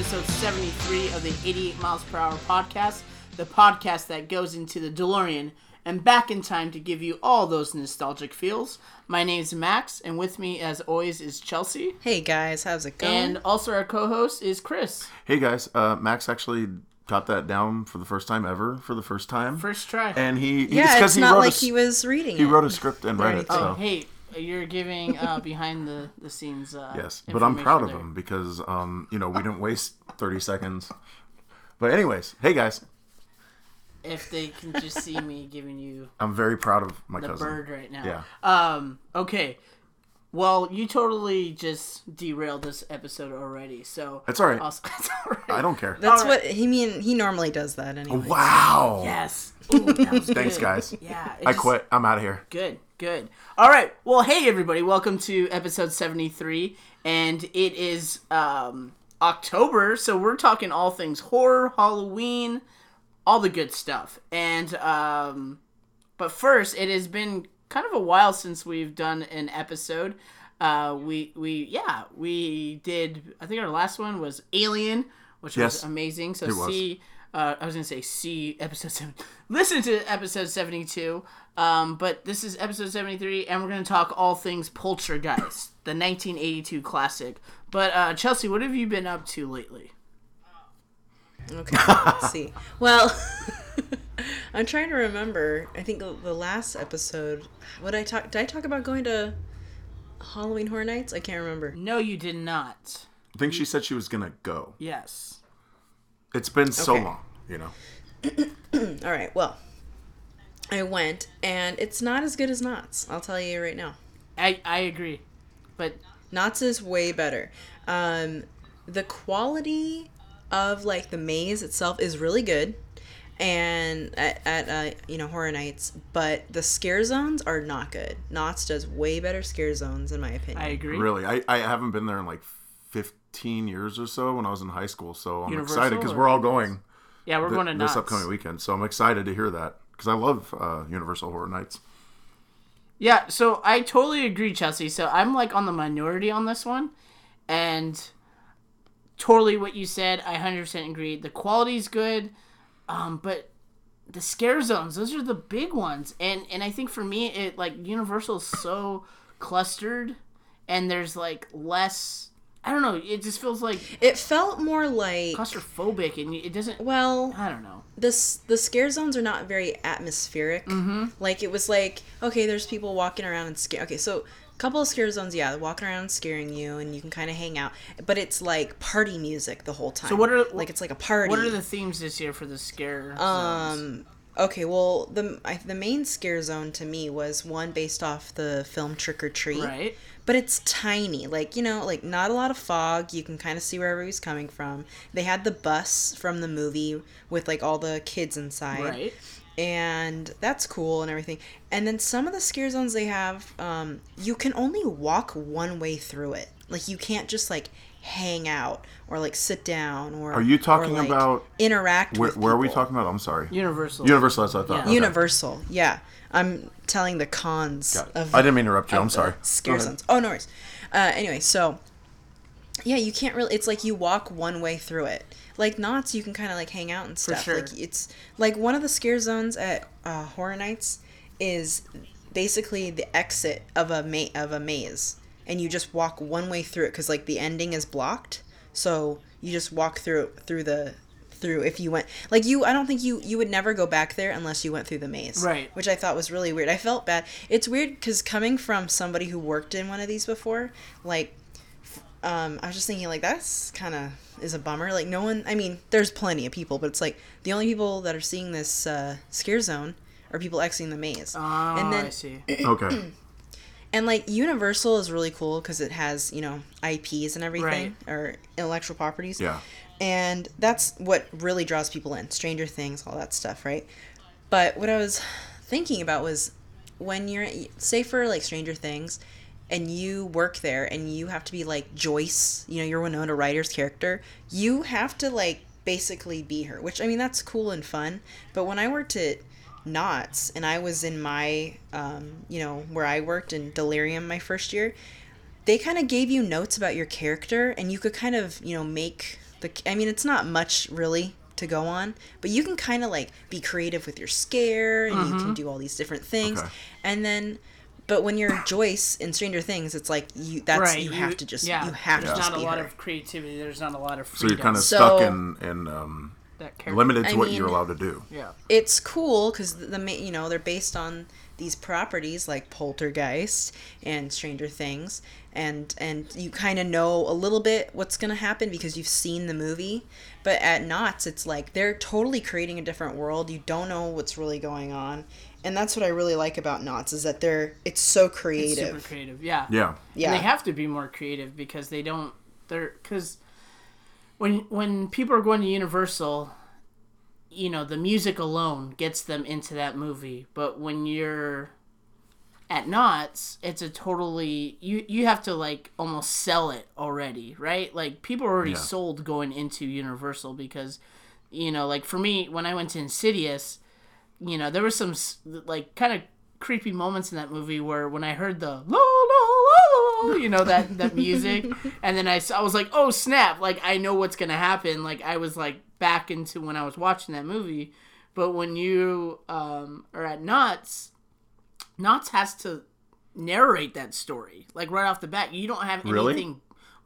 episode 73 of the 88 Miles Per Hour podcast, the podcast that goes into the DeLorean and back in time to give you all those nostalgic feels. My name's Max, and with me, as always, is Chelsea. Hey guys, how's it going? And also, our co host is Chris. Hey guys, uh, Max actually got that down for the first time ever, for the first time. First try. and he, he yeah, it's he not wrote like a, he was reading he it. wrote a script and read Right. it. oh, So hey, you're giving uh, behind the, the scenes. Uh, yes, but I'm proud of information him because um, you know we didn't waste 30 seconds. But anyways, hey guys. If they can just see me giving you I'm very proud of my the cousin. bird right now. Yeah. Um. Okay. Well, you totally just derailed this episode already. So that's all right. I'll- it's all right. I don't care. That's Alright. what he mean. He normally does that anyway. wow. Yes. Ooh, that was Thanks, good. guys. Yeah. I just- quit. I'm out of here. Good. Good. All right. Well, hey everybody. Welcome to episode seventy three, and it is um October, so we're talking all things horror, Halloween, all the good stuff. And um, but first, it has been kind of a while since we've done an episode. Uh, we we yeah we did. I think our last one was Alien, which was amazing. So see, uh, I was gonna say see episode seven. Listen to episode seventy two. Um, but this is episode seventy three, and we're gonna talk all things Poltergeist, the nineteen eighty two classic. But uh, Chelsea, what have you been up to lately? Okay, let's see. Well, I'm trying to remember. I think the, the last episode. What I talk? Did I talk about going to Halloween Horror Nights? I can't remember. No, you did not. I think she said she was gonna go. Yes. It's been so Okay. long, you know. All right. Well, I went, and it's not as good as Knott's. I'll tell you right now. I I agree, but Knott's is way better. Um, the quality of like the maze itself is really good, and at, at uh, you know horror nights, but the scare zones are not good. Knott's does way better scare zones in my opinion. I agree. Really, I, I haven't been there in like 15 years or so when I was in high school. So I'm Universal excited because we're all going Yeah, we're th- going to this Knott's. upcoming weekend. So I'm excited to hear that because I love uh, Universal Horror Nights. Yeah, so I totally agree, Chelsea. So I'm like on the minority on this one, and totally what you said. I 100% agree. The quality's good, um, but the scare zones, those are the big ones. And and I think for me, it like Universal is so clustered, and there's like less. I don't know. It just feels like It felt more like claustrophobic, and it doesn't. well, I don't know. this the scare zones are not very atmospheric. Mm-hmm. Like it was like okay, there's people walking around and scare. Okay, so a couple of scare zones, yeah, walking around scaring you, and you can kind of hang out. But it's like party music the whole time. So what are like it's like a party. What are the themes this year for the scare? zones? um? Okay, well the I, the main scare zone to me was one based off the film Trick or Treat. right. But it's tiny like you know like not a lot of fog. You can kind of see where everybody's coming from. They had the bus from the movie with like all the kids inside. Right. and that's cool and everything. And then some of the scare zones they have um, you can only walk one way through it. Like you can't just like hang out or like sit down or Are you or, talking like, about- interact Where, with where are we talking about? I'm sorry. Universal. Universal, that's what I thought. Yeah. Okay. universal yeah i'm telling the cons Got of I didn't mean to interrupt you. I'm sorry. Scare zones. Oh no worries. Uh, anyway, so yeah, you can't really. It's like you walk one way through it. Like Knott's, you can kind of like hang out and stuff. sure. Like it's like one of the scare zones at uh, Horror Nights is basically the exit of a ma- of a maze, and you just walk one way through it because like the ending is blocked. So you just walk through through the through if you went like you i don't think you you would never go back there unless you went through the maze Right. which i thought was really weird i felt bad it's weird because coming from somebody who worked in one of these before like um, I was just thinking like that's kind of is a bummer. Like no one, I mean, there's plenty of people, but it's like the only people that are seeing this uh, scare zone are people exiting the maze. Oh, and then I see. Okay. and like Universal is really cool because it has you know IPs and everything or intellectual properties. Yeah. And that's what really draws people in. Stranger Things, all that stuff, right? But what I was thinking about was when you're say for like Stranger Things and you work there and you have to be like Joyce, you know, you're Winona Ryder's character, you have to like basically be her, which I mean that's cool and fun. But when I worked at Knott's and I was in my um, you know, where I worked in Delirium my first year, they kind of gave you notes about your character and you could kind of, you know, make the I mean it's not much really to go on, but you can kind of like be creative with your scare and you can do all these different things. Okay. And then but when you're Joyce in Stranger Things, it's like you that's right. you have to just yeah, you have to There's just not a lot her. of creativity. There's not a lot of So you're kind of So- stuck in in um, that character. limited to I what mean- you're allowed to do. Yeah. it's cool because the ma- you know they're based on these properties like Poltergeist and Stranger Things, and and you kind of know a little bit what's gonna happen because you've seen the movie. But at Knott's, it's like they're totally creating a different world. You don't know what's really going on, and that's what I really like about Knott's is that they're it's so It's creative. super creative. Yeah. Yeah. Yeah. And they have to be more creative because they don't. They're because when when people are going to Universal, you know, the music alone gets them into that movie. But when you're at Knott's, it's a totally you you have to like almost sell it already, right? Like people are already Yeah. sold going into Universal because you know, like for me when I went to Insidious, you know, there was some like kind of creepy moments in that movie where when I heard the you know that that music, and then I I was like, oh snap! Like I know what's gonna happen. Like I was like back into when I was watching that movie. But when you um, are at Knott's, Knott's has to narrate that story like right off the bat. You don't have Really? anything.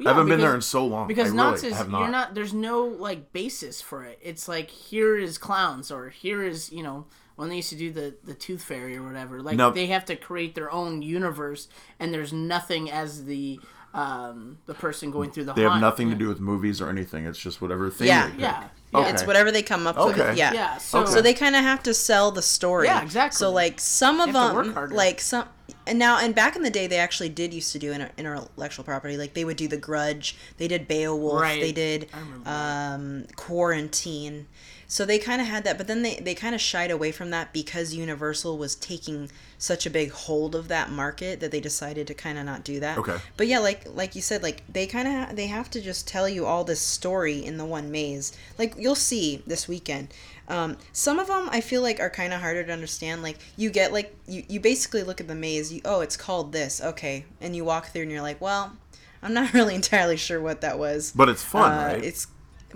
I haven't been there in so long. because I Knott's really is have you're not. not there's no like basis for it. It's like here is clowns or here is you know when they used to do the the Tooth Fairy or whatever. Like No. they have to create their own universe, and there's nothing as the um the person going through the. They have haunt. nothing yeah. to do with movies or anything. It's just whatever thing. Yeah. they pick. Yeah, Okay. It's whatever they come up Okay. with. Yeah. yeah. So, Okay. So they kind of have to sell the story. Yeah, exactly. So like some of They have to work them, harder. like some, and now and back in the day, they actually did used to do inter- intellectual property. Like they would do The Grudge, they did Beowulf, Right. they did um, Quarantine. So they kind of had that, but then they they kind of shied away from that because Universal was taking such a big hold of that market that they decided to kind of not do that. Okay. But yeah, like like you said, like they kind of ha- they have to just tell you all this story in the one maze. Like you'll see this weekend. Um, some of them I feel like are kind of harder to understand. Like you get like you you basically look at the maze. You oh it's called this okay, and you walk through and you're like well I'm not really entirely sure what that was. But it's fun, Uh, right? It's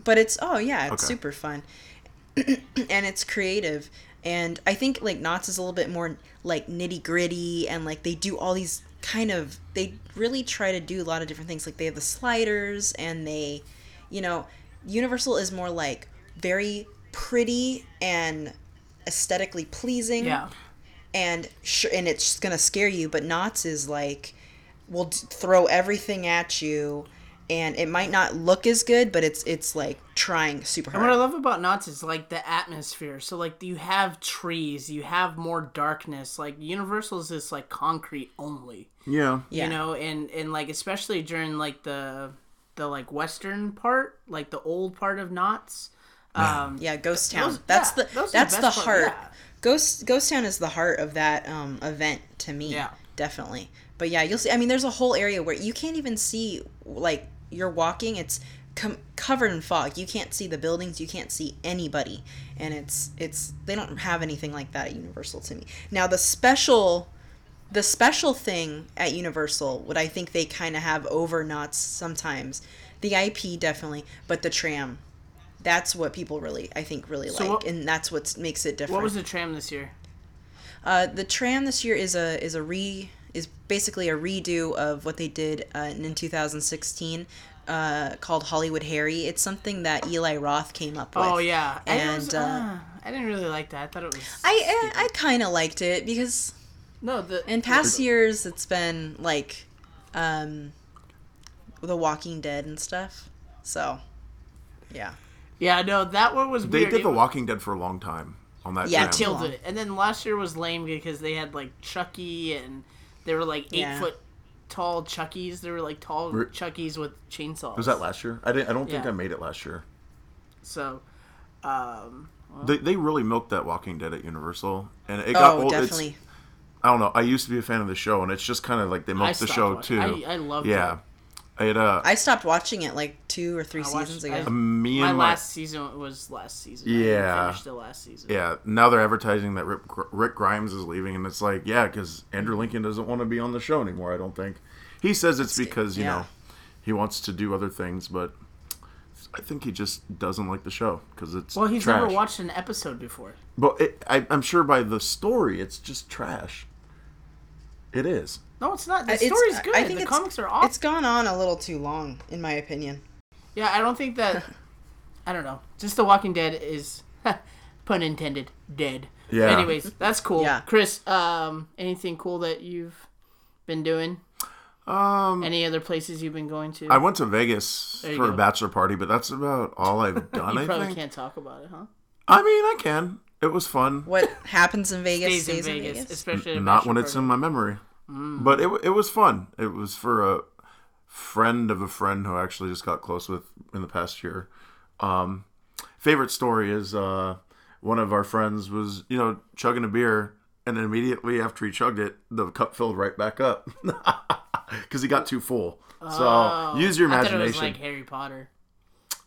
but it's oh yeah it's Okay. super fun and it's creative. And i think like Knott's is a little bit more like nitty gritty and like they do all these kind of they really try to do a lot of different things. Like they have the sliders and they you know universal is more like very pretty and aesthetically pleasing. Yeah. and sure and it's gonna scare you but Knott's is like will d- throw everything at you and it might not look as good but it's it's like trying super And what I love about Knott's is like the atmosphere. So like you have trees, you have more darkness. Like Universal is just like concrete only. yeah. yeah you know and and like especially during like the the like western part like the old part of Knott's um yeah ghost town Those- that's yeah, the those are the that's the, best part, heart yeah. ghost ghost town is the heart of that um event to me Yeah. definitely but yeah you'll see i mean there's a whole area where you can't even see like you're walking it's com- covered in fog. You can't see the buildings you can't see anybody. And it's it's they don't have anything like that at universal to me. Now the special the special thing at universal what i think they kind of have over Knott's sometimes the ip definitely but the tram that's what people really i think really So like. what- and that's what makes it different what was the tram this year? Uh, the tram this year is a is a re is basically a redo of what they did uh, in 2016 uh, called Hollywood Harry. It's something that Eli Roth came up with. oh yeah and, and uh, uh, i didn't really like that i thought it was I I, I kind of liked it because no the in past years it's been like um, The Walking Dead and stuff. So yeah, yeah no that one was They weird. did The Walking Dead for a long time on that. Yeah, tram. till- killed it and then last year was lame because they had like chucky and they were like eight Yeah. foot tall chuckies they were like tall Re- chuckies with chainsaws Was that last year? I didn't. I don't think Yeah. I made it last year. so um They, they really milked that Walking Dead at Universal, and it got oh old. It's- definitely. I don't know. I used to be a fan of the show, and it's just kind of like they milked the show watching- too. I, I loved yeah, it it. Uh, I stopped watching it like two or three I watched- seasons I- ago. me my and my last season was last season. I didn't Yeah. finish the last season. yeah. Now they're advertising that Rick, Rick Grimes is leaving, and it's like yeah, because Andrew Lincoln doesn't want to be on the show anymore. I don't think he says it's because you yeah. know he wants to do other things, but I think he just doesn't like the show because it's Well, he's trash. never watched an episode before. But it, I, I'm sure by the story, it's just trash. It is. No, it's not. The It's- story's good. I think the comics are awesome. It's gone on a little too long, in my opinion. Yeah, I don't think that. I don't know. Just The Walking Dead is, pun intended, dead. Yeah. Anyways, that's cool. Yeah. Chris, um, anything cool that you've been doing? Um, Any other places you've been going to? I went to Vegas you for a bachelor party, but that's about all I've done. you I probably think. can't talk about it, huh? I mean, I can. It was fun. What happens in Vegas Stays stays, in in Vegas, Vegas. especially Not when bachelor it's in my memory. But it, it was fun. It was for a friend of a friend who I actually just got close with in the past year. Um, favorite story is uh, one of our friends was, you know, chugging a beer, and then immediately after he chugged it, the cup filled right back up because he got too full. So use your Oh, I imagination. it was like Harry Potter.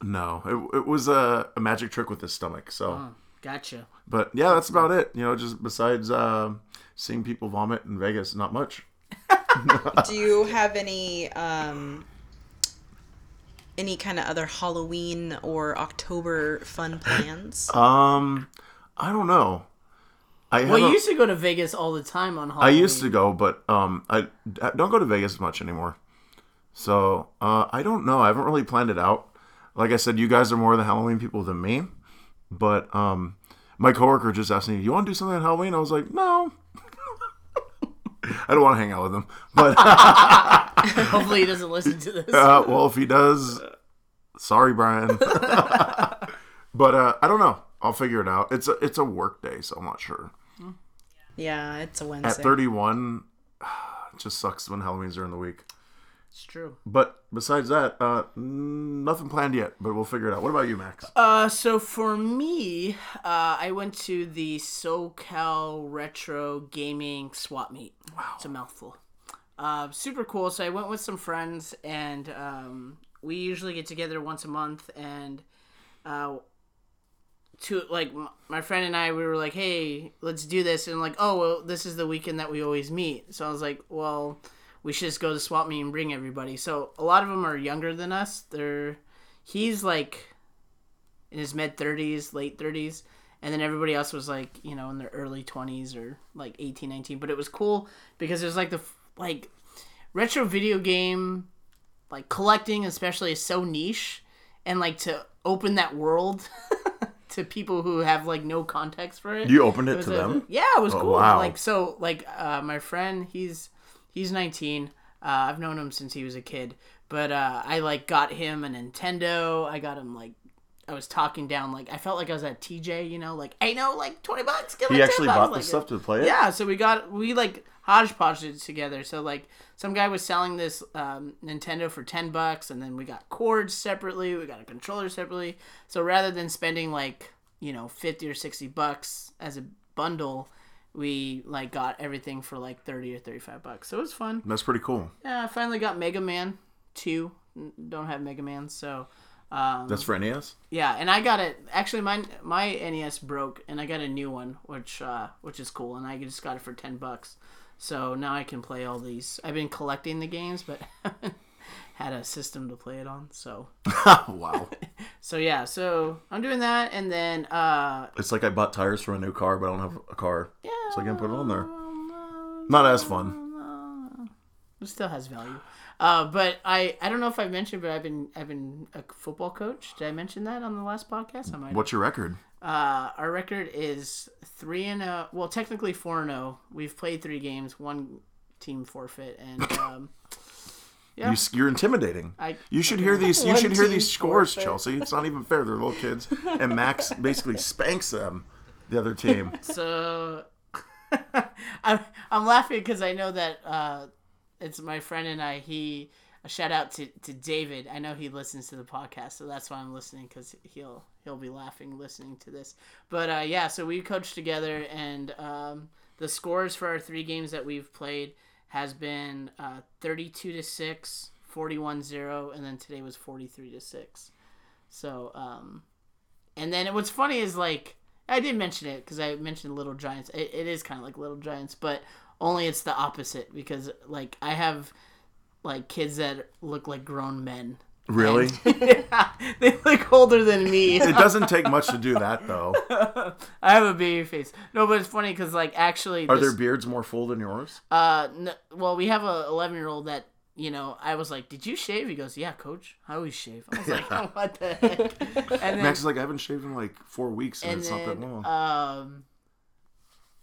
No, it, it was a, a magic trick with his stomach. So, Oh, gotcha. but yeah, that's about it. You know, just besides uh, seeing people vomit in Vegas, not much. Do you have any um any kind of other Halloween or October fun plans? Um, I don't know. I Well, you haven't- used to go to Vegas all the time on Halloween. I used to go, but um, I, I don't go to Vegas much anymore. So uh, I don't know. I haven't really planned it out. Like I said, you guys are more the Halloween people than me. But um, my coworker just asked me, "You want to do something on Halloween?" I was like, "No." I don't want to hang out with him. But Hopefully, he doesn't listen to this. uh, well, if he does, sorry, Brian. but uh, I don't know. I'll figure it out. It's a it's a work day, so I'm not sure. yeah, it's a Wednesday. At Wednesday. 31, it just sucks when Halloween's during the week. It's true. But besides that, uh, nothing planned yet. But we'll figure it out. What about you, Max? Uh, so for me, uh, I went to the SoCal Retro Gaming Swap Meet. Wow, it's a mouthful. Uh, super cool. So I went with some friends, and um, we usually get together once a month. And uh, to like my friend and I, we were like, "Hey, let's do this." And like, "Oh, well, this is the weekend that we always meet." So I was like, "Well." We should just go to swap meet and bring everybody. So a lot of them are younger than us. They're he's like in his mid 30s, late 30s, and then everybody else was like, you know, in their early 20s or like 18, 19. But it was cool because it was like the like retro video game like collecting especially is so niche and like to open that world to people who have like no context for it. You opened it was to a- them? Yeah, it was Oh, cool. wow. Like so, like uh, my friend, he's he's 19. Uh, I've known him since he was a kid, but uh, I like got him a Nintendo. I got him like I was talking down like I felt like I was at TJ, you know, like hey no, like 20 bucks. Give He like 10 actually bucks, bought the like, stuff to play it. yeah, so we got we like hodgepodge it together. So like some guy was selling this um, Nintendo for ten bucks, and then we got cords separately. We got a controller separately. So rather than spending like you know fifty or sixty bucks as a bundle, we like got everything for like thirty or thirty five bucks. So it was fun. That's pretty cool. Yeah, I finally got Mega Man two. Don't have Mega Man, so. Um, That's for NES. yeah, and I got it. Actually, my my NES broke, and I got a new one, which uh, which is cool, and I just got it for ten bucks. So now I can play all these. I've been collecting the games, but had a system to play it on. So wow. so yeah, so I'm doing that, and then uh, It's like I bought tires for a new car, but I don't have a car. yeah, So I can put it on there. Not as fun. it still has value. Uh, but I, I don't know if I mentioned, but I've been I've been a football coach. Did I mention that on the last podcast? I might. What's your record? Uh, our record is three and a well, technically four and zero. We've played three games, one team forfeit, and um, yeah, You, you're intimidating. I You should hear these. You should hear these scores. Chelsea. It's not even fair. They're little kids, and Max basically spanks them. The other team. so I'm I'm laughing because I know that uh, it's my friend and I. He a shout out to, to David. I know he listens to the podcast, so that's why I'm listening because he'll he'll be laughing listening to this. But uh, yeah, so we coached together, and um, the scores for our three games that we've played has been uh, 32 to 6, 41 0, and then today was 43 to 6. So, um, and then what's funny is like, I did mention it because I mentioned Little Giants. It, it is kind of like Little Giants, but only it's the opposite because like I have like kids that look like grown men Really? yeah, they look older than me. it doesn't take much to do that, though. I have a baby face. No, but it's funny because like actually, Are this- their beards more full than yours? Uh, n- well, we have a 11 year old that you know. I was like, "Did you shave?" He goes, "Yeah, coach. I always shave." I was like, "What the heck?" And then, Max is like, I haven't shaved in like four weeks, and, and it's not that long. um,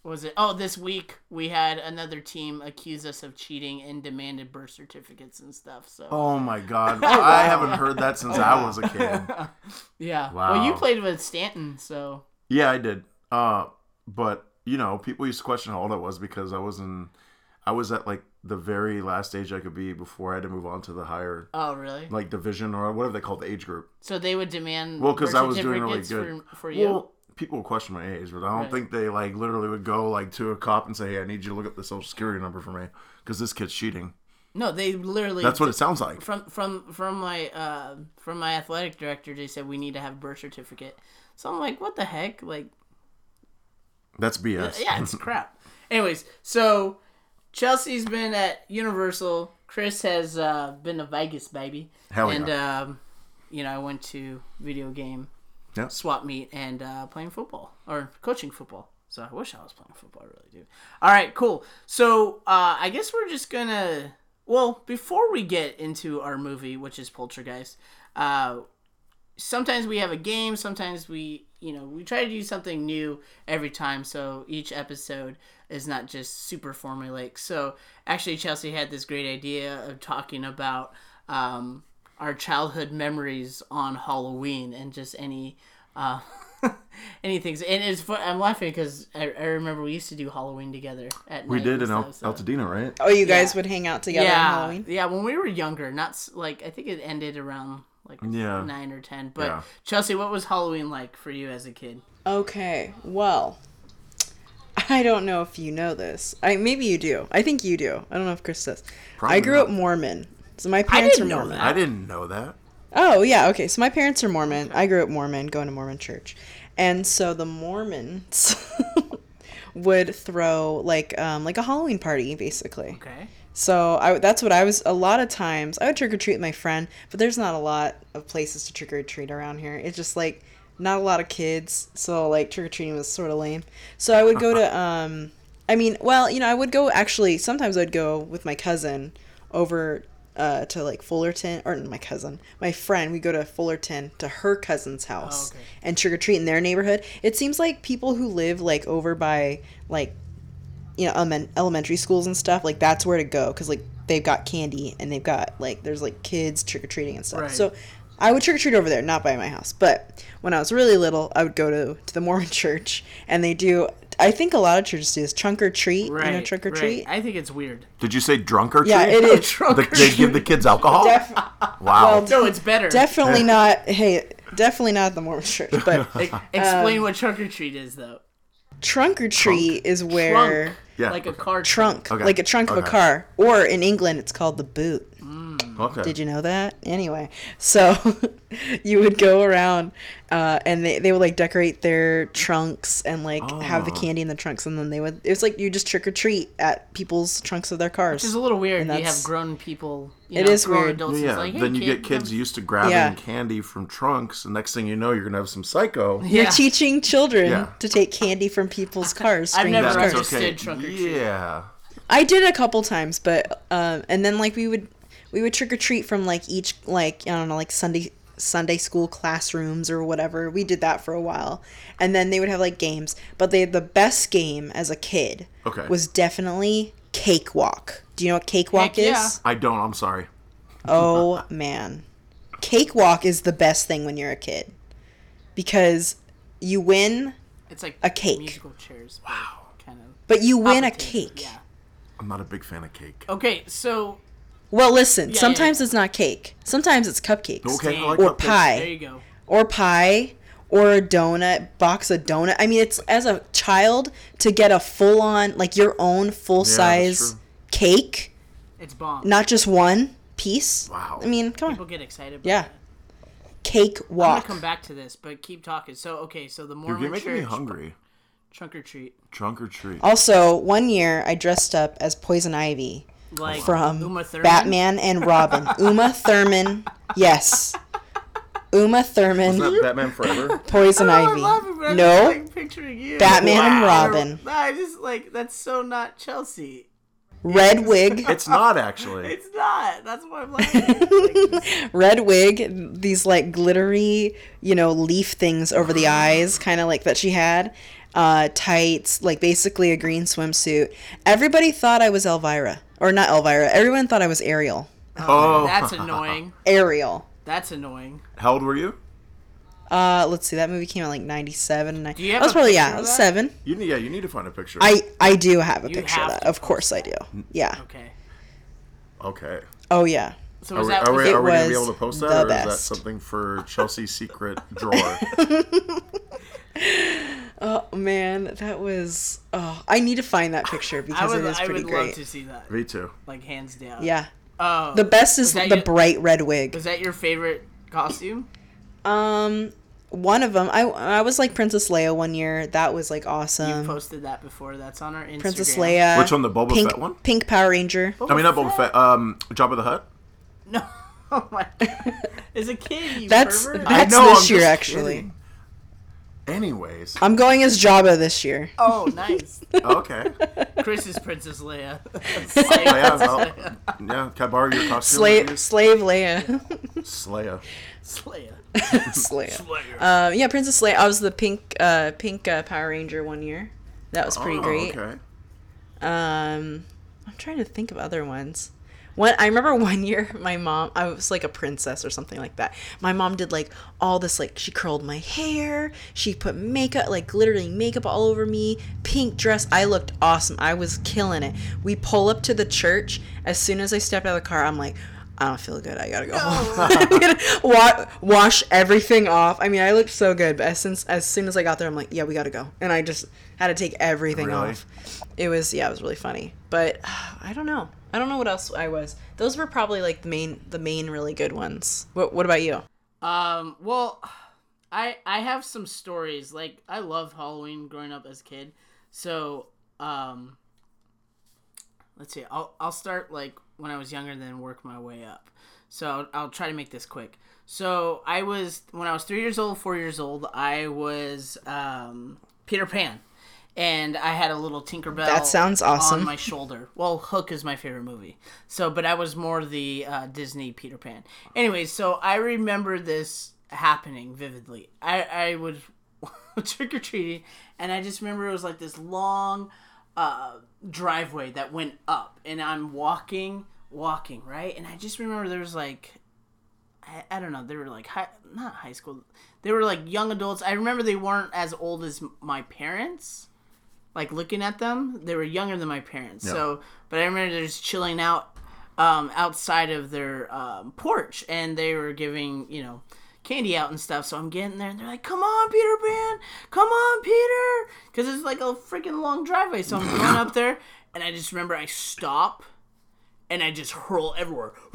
what was it? Oh, this week we had another team accuse us of cheating and demanded birth certificates and stuff. So oh my god, I haven't heard that since I was a kid. yeah. Wow. Well, you played with Stanton, so Yeah, I did. Uh, but you know, people used to question how old I was because I was in, I was at like the very last age I could be before I had to move on to the higher oh really? like division or whatever they call the age group. So they would demand Well, because I was doing really good. for, for you. Well, people would question my age, but I don't Right. think they like literally would go like to a cop and say, "Hey, I need you to look up the social security number for me because this kid's cheating." no, they literally. That's what it sounds like. from from from my uh from my athletic director. They said we need to have a birth certificate. So I'm like, what the heck? Like, That's BS. yeah, it's crap. Anyways, so Chelsea's been at Universal. Chris has uh, been to Vegas, baby. Hell and yeah. um, you know, I went to video game Yeah. swap meet and uh, playing football or coaching football. So I wish I was playing football. I really do. All right, cool. So uh, I guess we're just gonna. Well, before we get into our movie, which is Poltergeist, uh, sometimes we have a game. Sometimes we, you know, we try to do something new every time. So each episode is not just super formulaic. So actually, Chelsea had this great idea of talking about um, our childhood memories on Halloween and just any. Uh, anything and it's fun. I'm laughing because I, I remember we used to do Halloween together at We night did in Al- so- Altadena, right? Oh, you guys Yeah. would hang out together yeah, on Halloween? Yeah, when we were younger, not like I think it ended around like Yeah. nine or ten. But Yeah. Chelsea, what was Halloween like for you as a kid? Okay, well, I don't know if you know this. I maybe you do. I think you do. I don't know if Chris does. Probably I grew not. up Mormon, so my parents didn't are know Mormon. that. I didn't know that. Oh yeah, okay. So my parents are Mormon. I grew up Mormon, going to Mormon church, and so the Mormons would throw like um like a Halloween party basically. Okay. So I that's what I was. A lot of times I would trick or treat with my friend, but there's not a lot of places to trick or treat around here. It's just like not a lot of kids, so like trick or treating was sort of lame. So I would go to um, I mean, well, you know, I would go actually. Sometimes I'd go with my cousin over uh, to like Fullerton, or my cousin, my friend. We go to Fullerton to her cousin's house okay. and trick or treat in their neighborhood. It seems like people who live like over by like you know element, elementary schools and stuff like that's where to go because like they've got candy and they've got like there's like kids trick-or-treating and stuff Right. so i would trick-or-treat over there not by my house but when i was really little i would go to, to the mormon church and they do i think a lot of churches do this trunk or treat Right. you know trick or right. treat I think it's weird. Did you say drunk or yeah treat? it is Trunk or The, they give the kids alcohol. Def- wow. No, it's better. definitely not hey definitely not the mormon church but E- Um, Explain what trunk or treat is, though. trunk or treat is where Trunk, Yeah, like a car trunk Okay. like a trunk of a car or in england it's called the boot okay. Did you know that? Anyway, so you would go around uh, and they, they would like decorate their trunks and like have the Oh. candy in the trunks and then they would it was like you just trick or treat at people's trunks of their cars. Which is a little weird. And You have grown people. You It know, is weird. Adults. Yeah, It's like, hey, then you kid, get kids come- used to grabbing Yeah. candy from trunks, and next thing you know, you're gonna have some psycho. You're teaching children Yeah. to take candy from people's cars. I've never cars. understood okay. trunk or treat. Yeah. I did a couple times, but um, and then like we would we would trick or treat from like each like I don't know like Sunday Sunday school classrooms or whatever. We did that for a while, and then they would have like games. But they the best game as a kid Okay. was definitely Cakewalk. Do you know what Cakewalk Heck yeah. is? I don't. I'm sorry. Oh man, Cakewalk is the best thing when you're a kid because you win, It's like A cake. Musical chairs. Wow. Kind of. but you win a cake. Yeah. I'm not a big fan of cake. Okay, so Well, listen. Yeah, yeah, sometimes yeah. it's not cake. Sometimes it's cupcakes. Okay, like Or cupcakes. pie. there you go. or pie or a donut box of donut i mean it's as a child to get a full on like your own full size true. cake It's bomb. not just one piece Wow. i mean come People on People get excited. About Yeah. that. cake I'm gonna come back to this, but keep talking. So okay, so the more You're Mormon making me hungry. trunk or treat. Trunk or treat. also one year i dressed up as poison ivy like from Uma Thurman? Batman and Robin. Uma Thurman, yes. Uma Thurman, Is that Batman Forever? Poison Oh, I'm Ivy. laughing, but I'm No, just, like, picturing you. Batman and Robin. I just like that's so not Chelsea. red wig, It's not actually. It's not. That's what I'm laughing. Like, red wig, these like glittery, you know, leaf things over the eyes, kind of like that she had. Uh, tights, like basically a green swimsuit. Everybody thought I was Elvira, or not Elvira. Everyone thought I was Ariel. Oh, that's annoying. Ariel. That's annoying. how old were you? Uh, let's see. That movie came out like '97. Do you have I was a probably yeah, of was that? seven. You need, yeah, you need to find a picture. I I do have a You picture of that. Of course I do. Yeah. Okay. okay. Oh yeah. So Are was we, that are we, are we gonna be was able to post the that, or is that best. something for Chelsea's secret drawer? Oh man, that was. Oh, I need to find that picture I because would it is I pretty would love to see that. Me too. Like hands down. Yeah. Oh. The best is the your- bright red wig. Was that your favorite costume? Um, one of them. I I was like Princess Leia one year. That was like awesome. You posted that before. That's on our Instagram. Um, Princess Leia. Which one, the Boba Pink Fett one? Pink Power Ranger. I mean, not Boba Fett. Um, Jabba the Hutt. No. Oh my god. As a kid, you That's pervert. that's know, this I'm year actually. kidding. Anyways, I'm going as Jabba this year. Oh, nice. okay. Chris is Princess Leia. Oh, yeah, well, yeah. Can I borrow your costume? Slave? Slave Leia. Slaya. Slayer. Slayer. Slayer. Um, yeah, Princess Leia. I was the pink uh pink uh, Power Ranger one year. That was pretty Oh, great. Okay. Um, I'm trying to think of other ones. One, I remember one year, my mom, I was like a princess or something like that. My mom did like all this, like she curled my hair, she put makeup, like literally makeup all over me, pink dress. I looked awesome. I was killing it. We pull up to the church. As soon as I stepped out of the car, I'm like, I don't feel good. I gotta go home. Wa- wash everything off. I mean, I looked so good, but as soon as soon as I got there, I'm like, yeah, we gotta go. And I just had to take everything Really? off. It was yeah, it was really funny. But I don't know. I don't know what else I was. Those were probably like the main the main really good ones. What what about you? Um, well, I I have some stories. Like I love Halloween growing up as a kid. So, um let's see. I'll I'll start like when I was younger then work my way up. So, I'll, I'll try to make this quick. So, I was when I was 3 years old, 4 years old, I was um Peter Pan. And I had a little Tinkerbell. That sounds awesome. On my shoulder. Well, Hook is my favorite movie. So, but I was more the uh, Disney Peter Pan. Anyway, so I remember this happening vividly. I I was trick or treating, and I just remember it was like this long uh, driveway that went up, and I'm walking, walking right, and I just remember there was like. I, I don't know. They were like high, not high school. They were like young adults. I remember they weren't as old as my parents like looking at them they were younger than my parents. So but i remember they're just chilling out um, outside of their um, porch and they were giving you know candy out and stuff. So i'm getting there and they're like come on peter pan! Come on peter! Because it's like a freaking long driveway. So i'm going up there and i just remember i stop and I just hurl everywhere,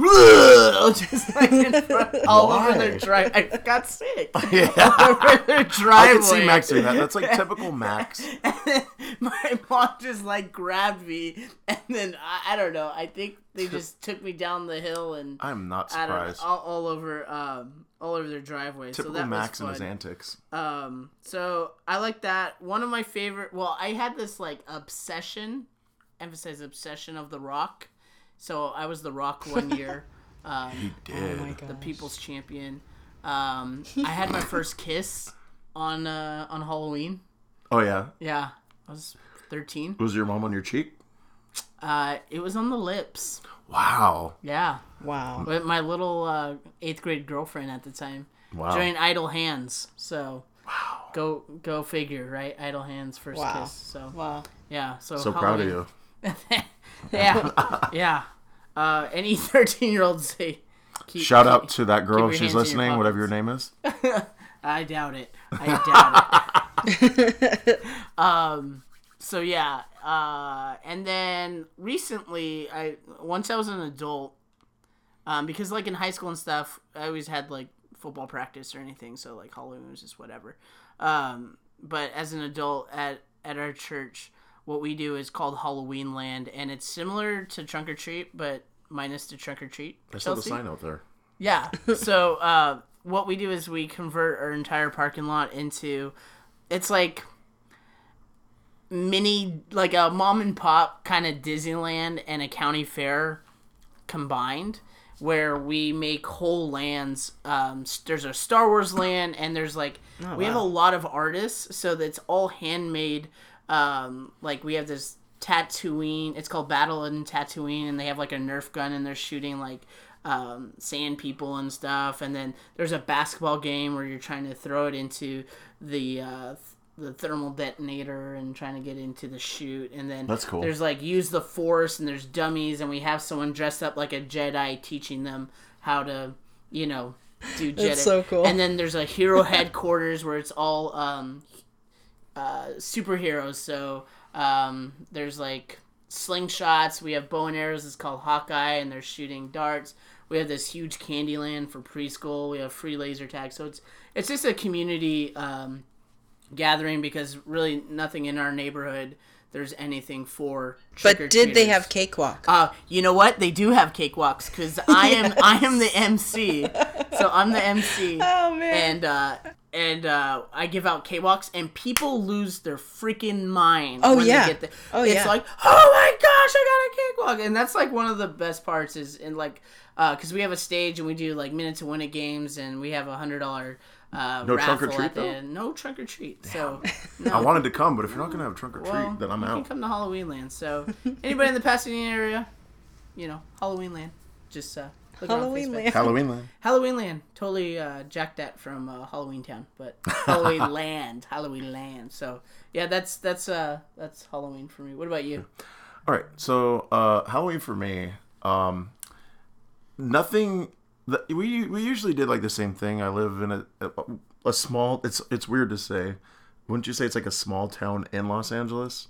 just like all over their drive. I got sick. Yeah. all over their I driveway. can see Max doing that. That's like typical Max. my mom just like grabbed me and then I, I don't know i think they just took me down the hill and I'm not i know surprised. all, all over um all over their driveway Typical so that Max was and his antics. um so i like that one of my favorite well i had this like obsession emphasize obsession of the rock so i was the rock one year um Did. Oh my the people's champion um i had my first kiss on uh on halloween Oh yeah. yeah i was 13 Was your mom on your cheek? Uh, it was on the lips. Wow. Yeah, Wow. with my little uh, eighth grade girlfriend at the time. Wow. During Idle Hands, so wow. Go go figure, right? Idle Hands first Wow. kiss. So Wow. yeah, so So proud of you. yeah, yeah. Uh, any thirteen year olds say. Keep, Shout keep- out to that girl if she's hands your listening, whatever your name is. I doubt it. I doubt it. um. So yeah. Uh. And then recently, I once I was an adult, um, because like in high school and stuff, I always had like football practice or anything. So like Halloween was just whatever. Um. But as an adult at at our church, what we do is called Halloween Land, and it's similar to Trunk or Treat, but minus the Trunk or Treat. I saw the sign out there. Yeah. so uh, what we do is we convert our entire parking lot into it's like mini like a mom and pop kind of Disneyland and a county fair combined where we make whole lands um, there's a star wars land and there's like we have a lot of artists so that's all handmade um, like we have this Tatooine. It's called Battle in Tatooine, and they have like a Nerf gun, and they're shooting like um, sand people and stuff. And then there's a basketball game where you're trying to throw it into the uh, the thermal detonator and trying to get into the chute. And then That's cool. There's like use the force, and there's dummies, and we have someone dressed up like a Jedi teaching them how to, you know. Do Jedi. That's so cool. And then there's a hero headquarters where it's all um, uh, superheroes. So um, there's like slingshots. We have bow and arrows. It's called Hawkeye, and they're shooting darts. We have this huge Candyland for preschool. We have free laser tag. So it's it's just a community um, gathering because really nothing in our neighborhood there's anything for. But did they have cakewalk? Uh, you know what? They do have cakewalks because I am I am the MC, so I'm the MC. Oh, man. And uh, and uh, I give out cakewalks, and people lose their freaking mind. Oh, when yeah. They get the, Oh, it's yeah. It's like, oh my gosh, I got a cakewalk, and that's like one of the best parts is in like because we have a stage and we do like minute to win it games, and we have a hundred dollar. Uh, No trunk or raffle treat, though? No trunk or treat. So I wanted to come, but if you're not gonna have a trunk or treat, Well, then I'm you can out. come to Halloween Land. So anybody in the Pasadena area, you know, Halloween Land. Just uh, look around Halloween Facebook. Land. Halloween land. Halloween Land. Totally uh, jacked that from uh, Halloween Town, but Halloween Land, Halloween Land. So yeah, that's that's uh that's Halloween for me. What about you? All right, so uh, Halloween for me, um, nothing. The, we we usually did like the same thing. I live in a, a a small. It's it's weird to say. Wouldn't you say it's like a small town in Los Angeles,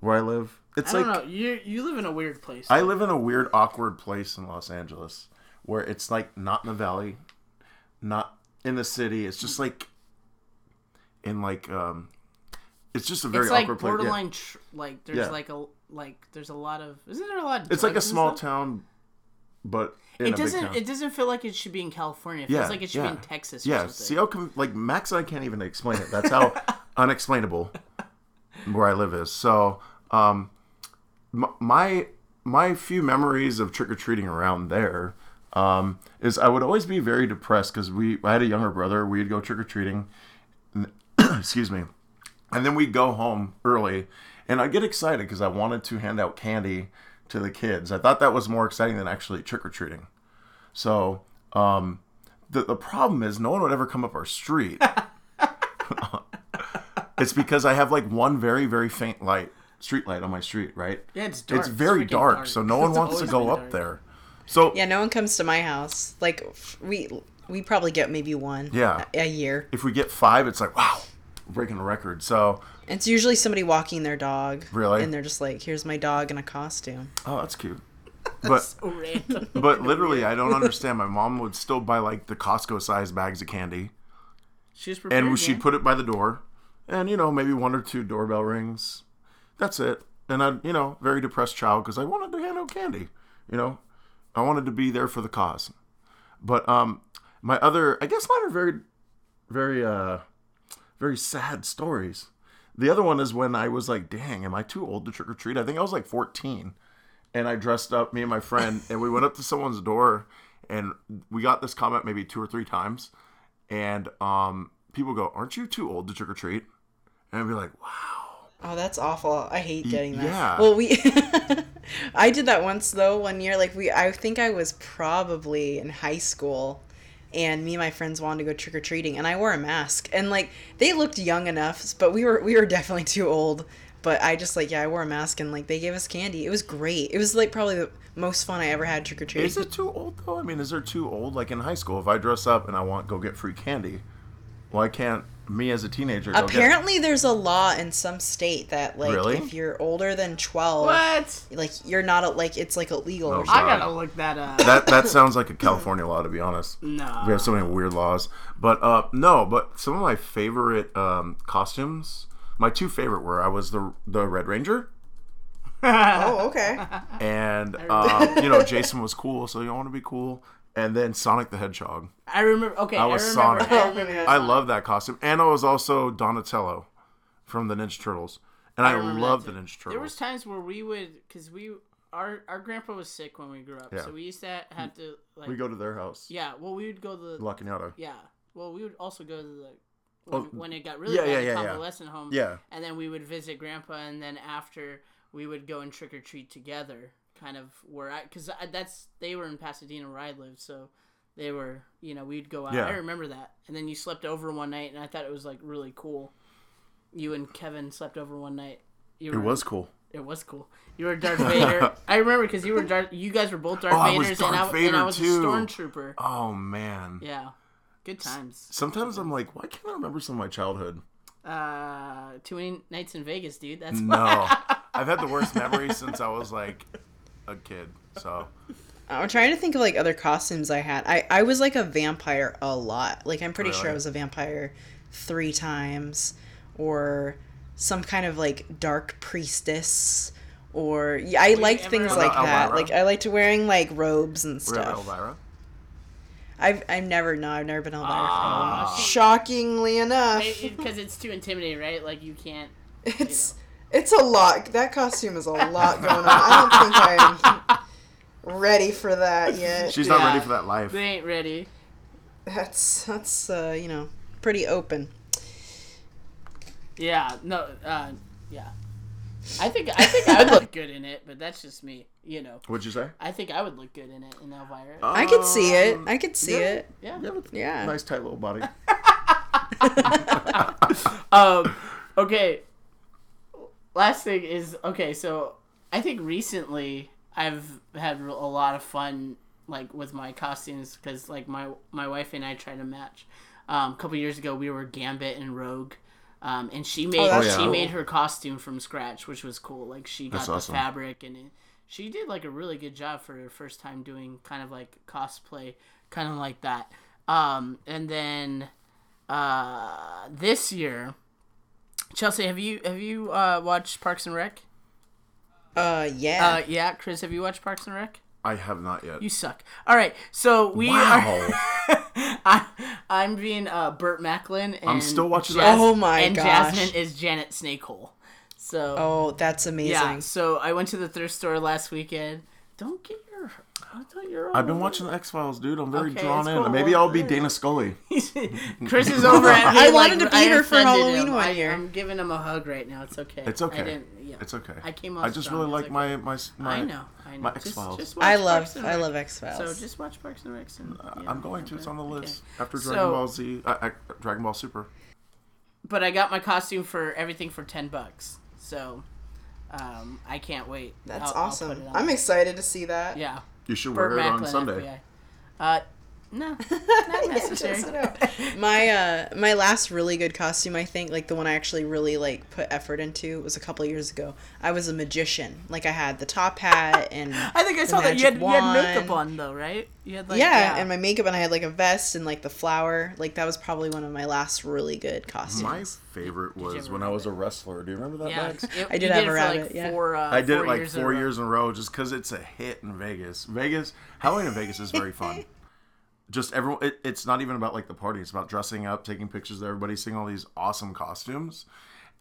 where I live? It's I like don't know. You you live in a weird place. I live in a weird, awkward place in Los Angeles, where it's like not in the valley, not in the city. It's just like in like um, it's just a very it's like awkward place. Yeah. borderline. Tr- like there's Yeah. like a like there's a lot of isn't there a lot? Of It's like a drugs and small stuff? town, but in It a big doesn't. town. It doesn't feel like it should be in California. It yeah, feels like it should yeah. be in Texas. Or Yeah, something. see how come like Max and I can't even explain it. That's how unexplainable where I live is. So, um, my my few memories of trick or treating around there um, is I would always be very depressed because we I had a younger brother. We'd go trick or treating, excuse me, and then we'd go home early, and I'd get excited because I wanted to hand out candy to the kids. I thought that was more exciting than actually trick or treating. So, um, the the problem is no one would ever come up our street. it's because I have like one very very faint light, street light on my street, right? Yeah, it's dark. It's It's very freaking dark, dark. so no one wants to go up dark. there. So Yeah, no one comes to my house. Like we we probably get maybe one. Yeah. A, a year. if we get five, it's like wow, we're breaking a record. So It's usually somebody walking their dog. Really? And they're just like, "Here's my dog in a costume." oh, that's cute. But So random. but literally, I don't understand. My mom would still buy like the Costco sized bags of candy, She's prepared. and she'd man. put it by the door, and you know maybe one or two doorbell rings. That's it. And I, you know, very depressed child because I wanted to hand out candy. You know, I wanted to be there for the cause. But um, my other, I guess mine are very, very uh, very sad stories. The other one is when I was like, dang, am I too old to trick or treat? I think I was like 14. And I dressed up, me and my friend, and we went up to someone's door and we got this comment maybe two or three times. And um, people go, Aren't you too old to trick or treat? And I'd be like, Wow. Oh, that's awful. I hate getting that. yeah. Well, we I did that once though one year like we I think I was probably in high school and me and my friends wanted to go trick or treating and I wore a mask and like they looked young enough but we were we were definitely too old but I just like yeah I wore a mask and like they gave us candy. It was great. It was like probably the most fun I ever had trick or treating. Is it too old though? I mean, is there too old? Like in high school, if I dress up and I want go get free candy, why can't me as a teenager go get Apparently there's a law in some state that like Really? if you're older than 12 What? like you're not a, like it's like illegal Oh, or something. I gotta look that up. that that sounds like a California law to be honest. no. We have so many weird laws. But uh no, but some of my favorite um costumes my two favorite were I was the the Red Ranger, Oh, okay. and um, you know Jason was cool, so you want to be cool, and then Sonic the Hedgehog. I remember. Okay, I I, was remember. Sonic. I remember. I love that costume, and I was also Donatello from the Ninja Turtles, and I, remember that love the Ninja Turtles. There was times where we would, cause we, our our grandpa was sick when we grew up, Yeah. so we used to have to like. we go to their house, yeah, well, we would go to the. La Cañada. Yeah, well, we would also go to the. Oh, when, Oh, when it got really yeah, bad, yeah, the yeah, yeah. convalescent home. Yeah. And then we would visit grandpa, and then after we would go and trick or treat together, kind of where I, because that's they were in Pasadena where I lived, so they were, you know, we'd go out. Yeah. I remember that. And then you slept over one night, and I thought it was like really cool. You and Kevin slept over one night. You It was cool. It was cool. You were Darth Vader. I remember because you were Darth. You guys were both Darth Oh, I was Vaders, Darth and, I, and Vader, I was too. a stormtrooper. Oh man. Yeah, good times. Sometimes I'm like, why can't I remember some of my childhood? Uh, too many nights in Vegas, dude. That's No, I've had the worst memories since I was like a kid. So I'm trying to think of like other costumes I had. I I was like a vampire a lot. Like I'm pretty sure I was a vampire three times, or some kind of like dark priestess. Or yeah, I liked things heard like that. Elvira? Like I liked wearing like robes and we're at stuff. Elvira. I've I've never no, I've never been Elvira. Ah, Shockingly enough, because it's too intimidating, right? Like you can't. it's it's a lot. That costume is a lot going on. I don't think I'm ready for that yet. She's not Yeah. ready for that life. They ain't ready. That's that's uh, you know pretty open. Yeah. No. Uh. Yeah. I think I think I would look good in it, but that's just me. You know. What'd you say? I think I would look good in it in Elvira. I could see it. Um, I could see yeah. it. yeah. You have a Yeah. nice tight little body. Um. Okay. Last thing is okay. So I think recently I've had a lot of fun like with my costumes because like my my wife and I try to match. Um, a couple years ago we were Gambit and Rogue. Um, and she made that's she made her costume from scratch, which was cool. Like she got That's the awesome. fabric and it, she did like a really good job for her first time doing kind of like cosplay, kind of like that. Um, and then uh, this year, Chelsea, have you have you uh, watched Parks and Rec? Uh, yeah. Uh, yeah, Chris, have you watched Parks and Rec? I have not yet. You suck. All right, so we wow. are. I, I'm being uh, Burt Macklin. And I'm still watching Jas- that. Oh my And gosh. Jasmine is Janet Snakehole. So oh, that's amazing. yeah, so I went to the thrift store last weekend. Don't get your. I thought you're. I've been watching the X Files, dude. I'm very Okay, drawn it's in. cool. Maybe I'll be Dana Scully. Chris is over at me. I like, wanted to be I her for offended Halloween him. one I, year. I'm giving him a hug right now. It's okay. It's okay. I didn't, yeah. It's okay. I came off I just strong. really like It's my okay. my my. I know. I know. my Just- X-Files. just watch I Parks love and I Rec. love X Files. So just watch Parks and Rec. And, yeah, I'm going to. It's on the okay. list after So- Dragon Ball Z. Uh, uh, Dragon Ball Super. But I got my costume for everything for ten bucks. So um, I can't wait. that's I'll- I'll awesome. put it on. I'm excited to see that. yeah. You should Burt wear it on Sunday. FBI. Uh, no, not necessary. Test my uh my last really good costume I think like the one I actually really like put effort into was a couple years ago. I was a magician. Like I had the top hat and I think I saw that you had, you had makeup on though, right? You had like yeah, and my makeup and I had like a vest and like the flower. Like that was probably one of my last really good costumes. My favorite was when I was a wrestler. Do you remember that, yeah. It- I you did have it a for, rabbit, Like yeah. four, uh, I did four it like years four a row. years in a row just because it's a hit in Vegas. Vegas, Halloween in Vegas is very fun. Just everyone, it, it's not even about like the party. It's about dressing up, taking pictures of everybody, seeing all these awesome costumes.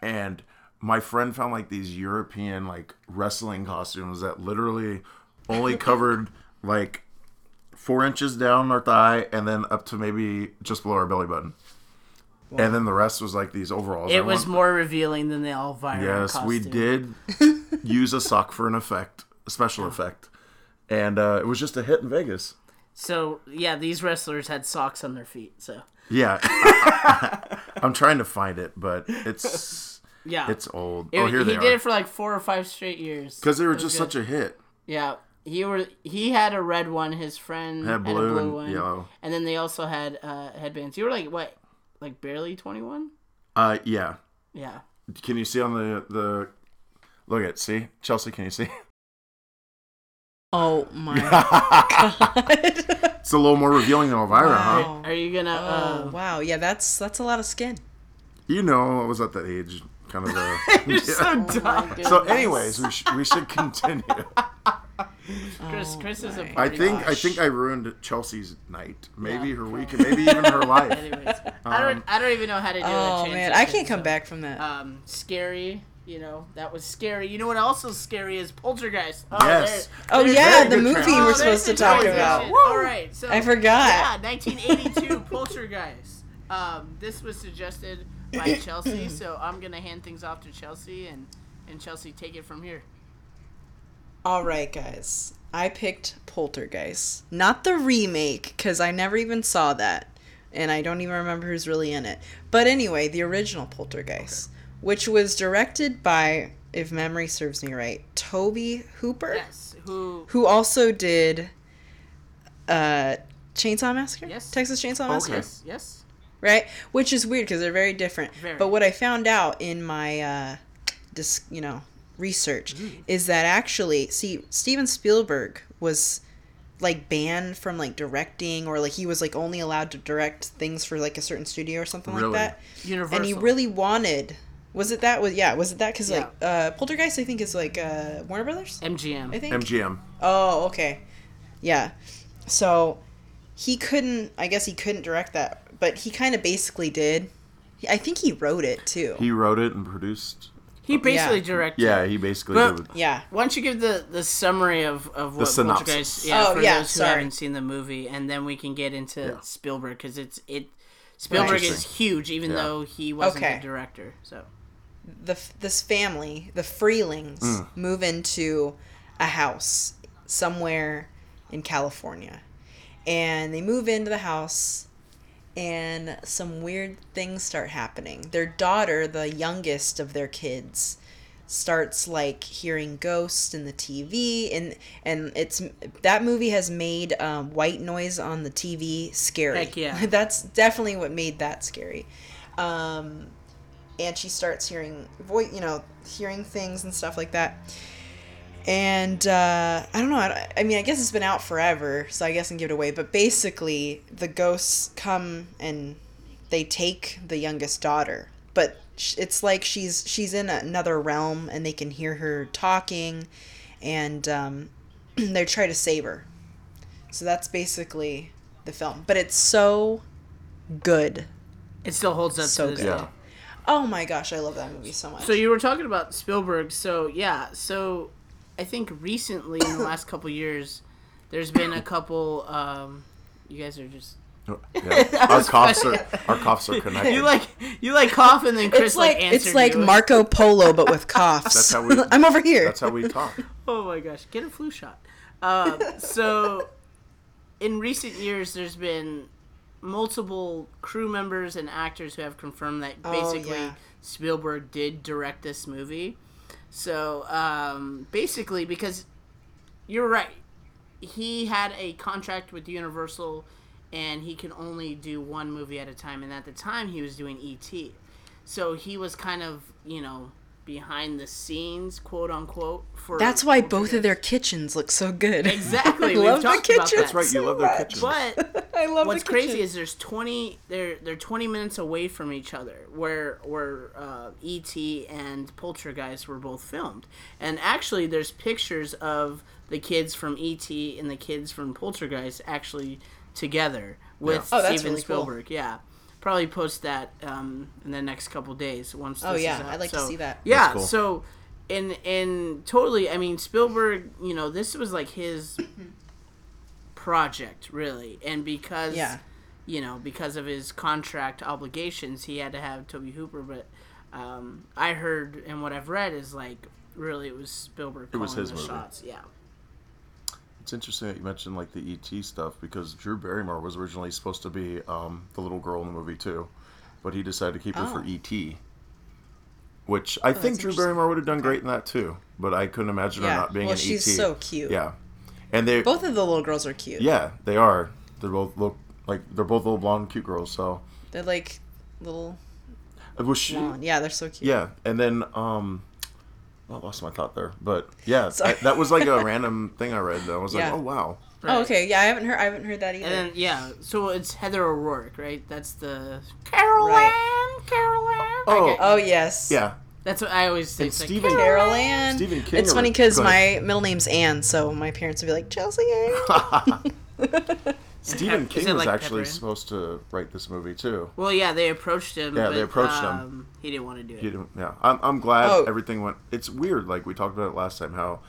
And my friend found like these European like wrestling costumes that literally only covered like four inches down our thigh and then up to maybe just below our belly button. And then the rest was like these overalls. It I was want- more revealing than the Elvira Yes, we did use a sock for an effect, a special effect, and uh, it was just a hit in Vegas. So yeah, these wrestlers had socks on their feet. So Yeah, I, am trying to find it, but it's yeah, it's old. It- oh, here he they did are. it for like four or five straight years. Because they were just good. such a hit. yeah. He were he had a red one. His friend Had had, blue a blue and one, yellow. and then they also had uh, headbands. You were like what, like barely twenty one? Uh, yeah. Yeah. Can you see on the the? Look at see Chelsea. Can you see? Oh my god. It's a little more revealing than Elvira, huh? Are you gonna? oh Uh, wow. Yeah, that's that's a lot of skin. You know, I was at that age. kind of a. You're so dumb. So, anyways, we, sh- we should continue. Chris, Chris is a my I party think guy. I think I ruined Chelsea's night, maybe Yeah. her week, maybe even her life. Anyways, I don't. I don't even know how to do a Oh man, I can't come so, back from that. Um, scary. You know that was scary. You know what else is scary is Poltergeist. Oh, Yes. there- oh yeah, the movie transition. we're Oh, supposed to talk transition. about. All right, so I forgot. Yeah, 1982 Poltergeist. Um, this was suggested by Chelsea, so I'm gonna hand things off to Chelsea and and Chelsea take it from here. All right, guys. I picked Poltergeist, not the remake, because I never even saw that, and I don't even remember who's really in it. But anyway, the original Poltergeist, which was directed by, if memory serves me right, Tobe Hooper, Yes. Who? who also did uh, Chainsaw Massacre. Yes. Texas Chainsaw Massacre. Yes. Yes. right? Which is weird because they're very different. Very. But what I found out in my, uh, dis- you know, research Mm-hmm. is that actually, see, Steven Spielberg was like banned from like directing or like he was like only allowed to direct things for like a certain studio or something Really? like that. Universal. And he really wanted. Was it that? Was yeah? Was it that? Because Yeah. like uh, Poltergeist, I think is like uh, Warner Brothers. MGM. I think. MGM. Oh, okay. Yeah. So he couldn't I guess he couldn't direct that, but he kind of basically did. I think he wrote it too. He wrote it and produced. He basically Yeah. directed. Yeah, he basically But- did. yeah. Why don't you give the, the summary of, of what synopsis. Poltergeist? Yeah, Oh, for yeah, those who sorry. haven't seen the movie, and then we can get into Yeah. Spielberg because it's it. Spielberg is huge, even Yeah. though he wasn't Okay. the director. So The this family, the Freelings, Mm. move into a house somewhere in California. And they move into the house and some weird things start happening. Their daughter, the youngest of their kids, starts like hearing ghosts in the TV and and it's that movie has made um, white noise on the TV scary. Heck yeah. That's definitely what made that scary. Um, and she starts hearing voice, you know, hearing things and stuff like that. And uh, I don't know. I, I mean, I guess it's been out forever, so I guess I can give it away. But basically, the ghosts come and they take the youngest daughter. But it's like she's she's in another realm, and they can hear her talking, and um, they try to save her. So that's basically the film. But it's so good. it still holds up So to this good. day. Yeah. Oh my gosh, I love that movie so much. So you were talking about Spielberg. So yeah, so I think recently in the last couple years, there's been a couple. Um, you guys are just Yeah. Our coughs are our coughs are connected. you like you like cough and then Chris it's like, answered it's like you. Marco Polo but with coughs. That's how we- I'm over here. That's how we talk. Oh my gosh, get a flu shot. Um, so, in recent years, there's been multiple crew members and actors who have confirmed that Oh, basically yeah. Spielberg did direct this movie. So, um, basically, because you're right, he had a contract with Universal and he could only do one movie at a time. And at the time, he was doing E.T. So he was kind of, you know, behind the scenes, quote unquote. For That's why both of their kitchens look so good. Exactly, I love the talked about that. kitchens That's right, you so love their much. kitchens. But I love what's the crazy is there's 20 they're they're 20 minutes away from each other where where uh, ET and Poltergeist were both filmed. And actually there's pictures of the kids from ET and the kids from Poltergeist actually together with Yeah. Oh, Steven really cool. Spielberg. Yeah. Probably post that um, in the next couple days once Oh, this yeah, is out. I'd like to see that. Yeah, cool. so and and totally I mean Spielberg, you know, this was like his project really and because Yeah. you know because of his contract obligations he had to have tobe hooper but um, i heard and what i've read is like really it was spielberg It was calling his the movie. shots yeah It's interesting that you mentioned like the ET stuff because Drew Barrymore was originally supposed to be um, the little girl in the movie too, but he decided to keep her for Oh. ET. Which I think Drew. Barrymore would have done great in that too, but I couldn't imagine her not being Well, an she's ET. so cute. Yeah, and they Both of the little girls are cute. yeah they are. They're both look like they're both little blonde cute girls. So They're like little was she, blonde. Yeah, they're so cute. Yeah, and then um, Oh, I lost my thought there, but yeah, I- that was like a random thing I read. That I was like, oh wow, Oh, okay. Yeah, I haven't heard. I haven't heard that either. and then yeah so it's heather o'rourke right that's the carol Ann, carol Ann. Oh. Okay. oh yes. yeah. That's what I always say. And It's like, Stephen- Carol Ann. Stephen King It's or- funny because my middle name's Ann, so my parents would be like Chelsea Ann. Stephen King was like actually Pepper supposed to write this movie too. Well, yeah, they approached him. Yeah, but, they approached him. um, He didn't want to do it. He didn't, yeah, I'm, I'm glad Oh. everything went. It's weird, like we talked about it last time, how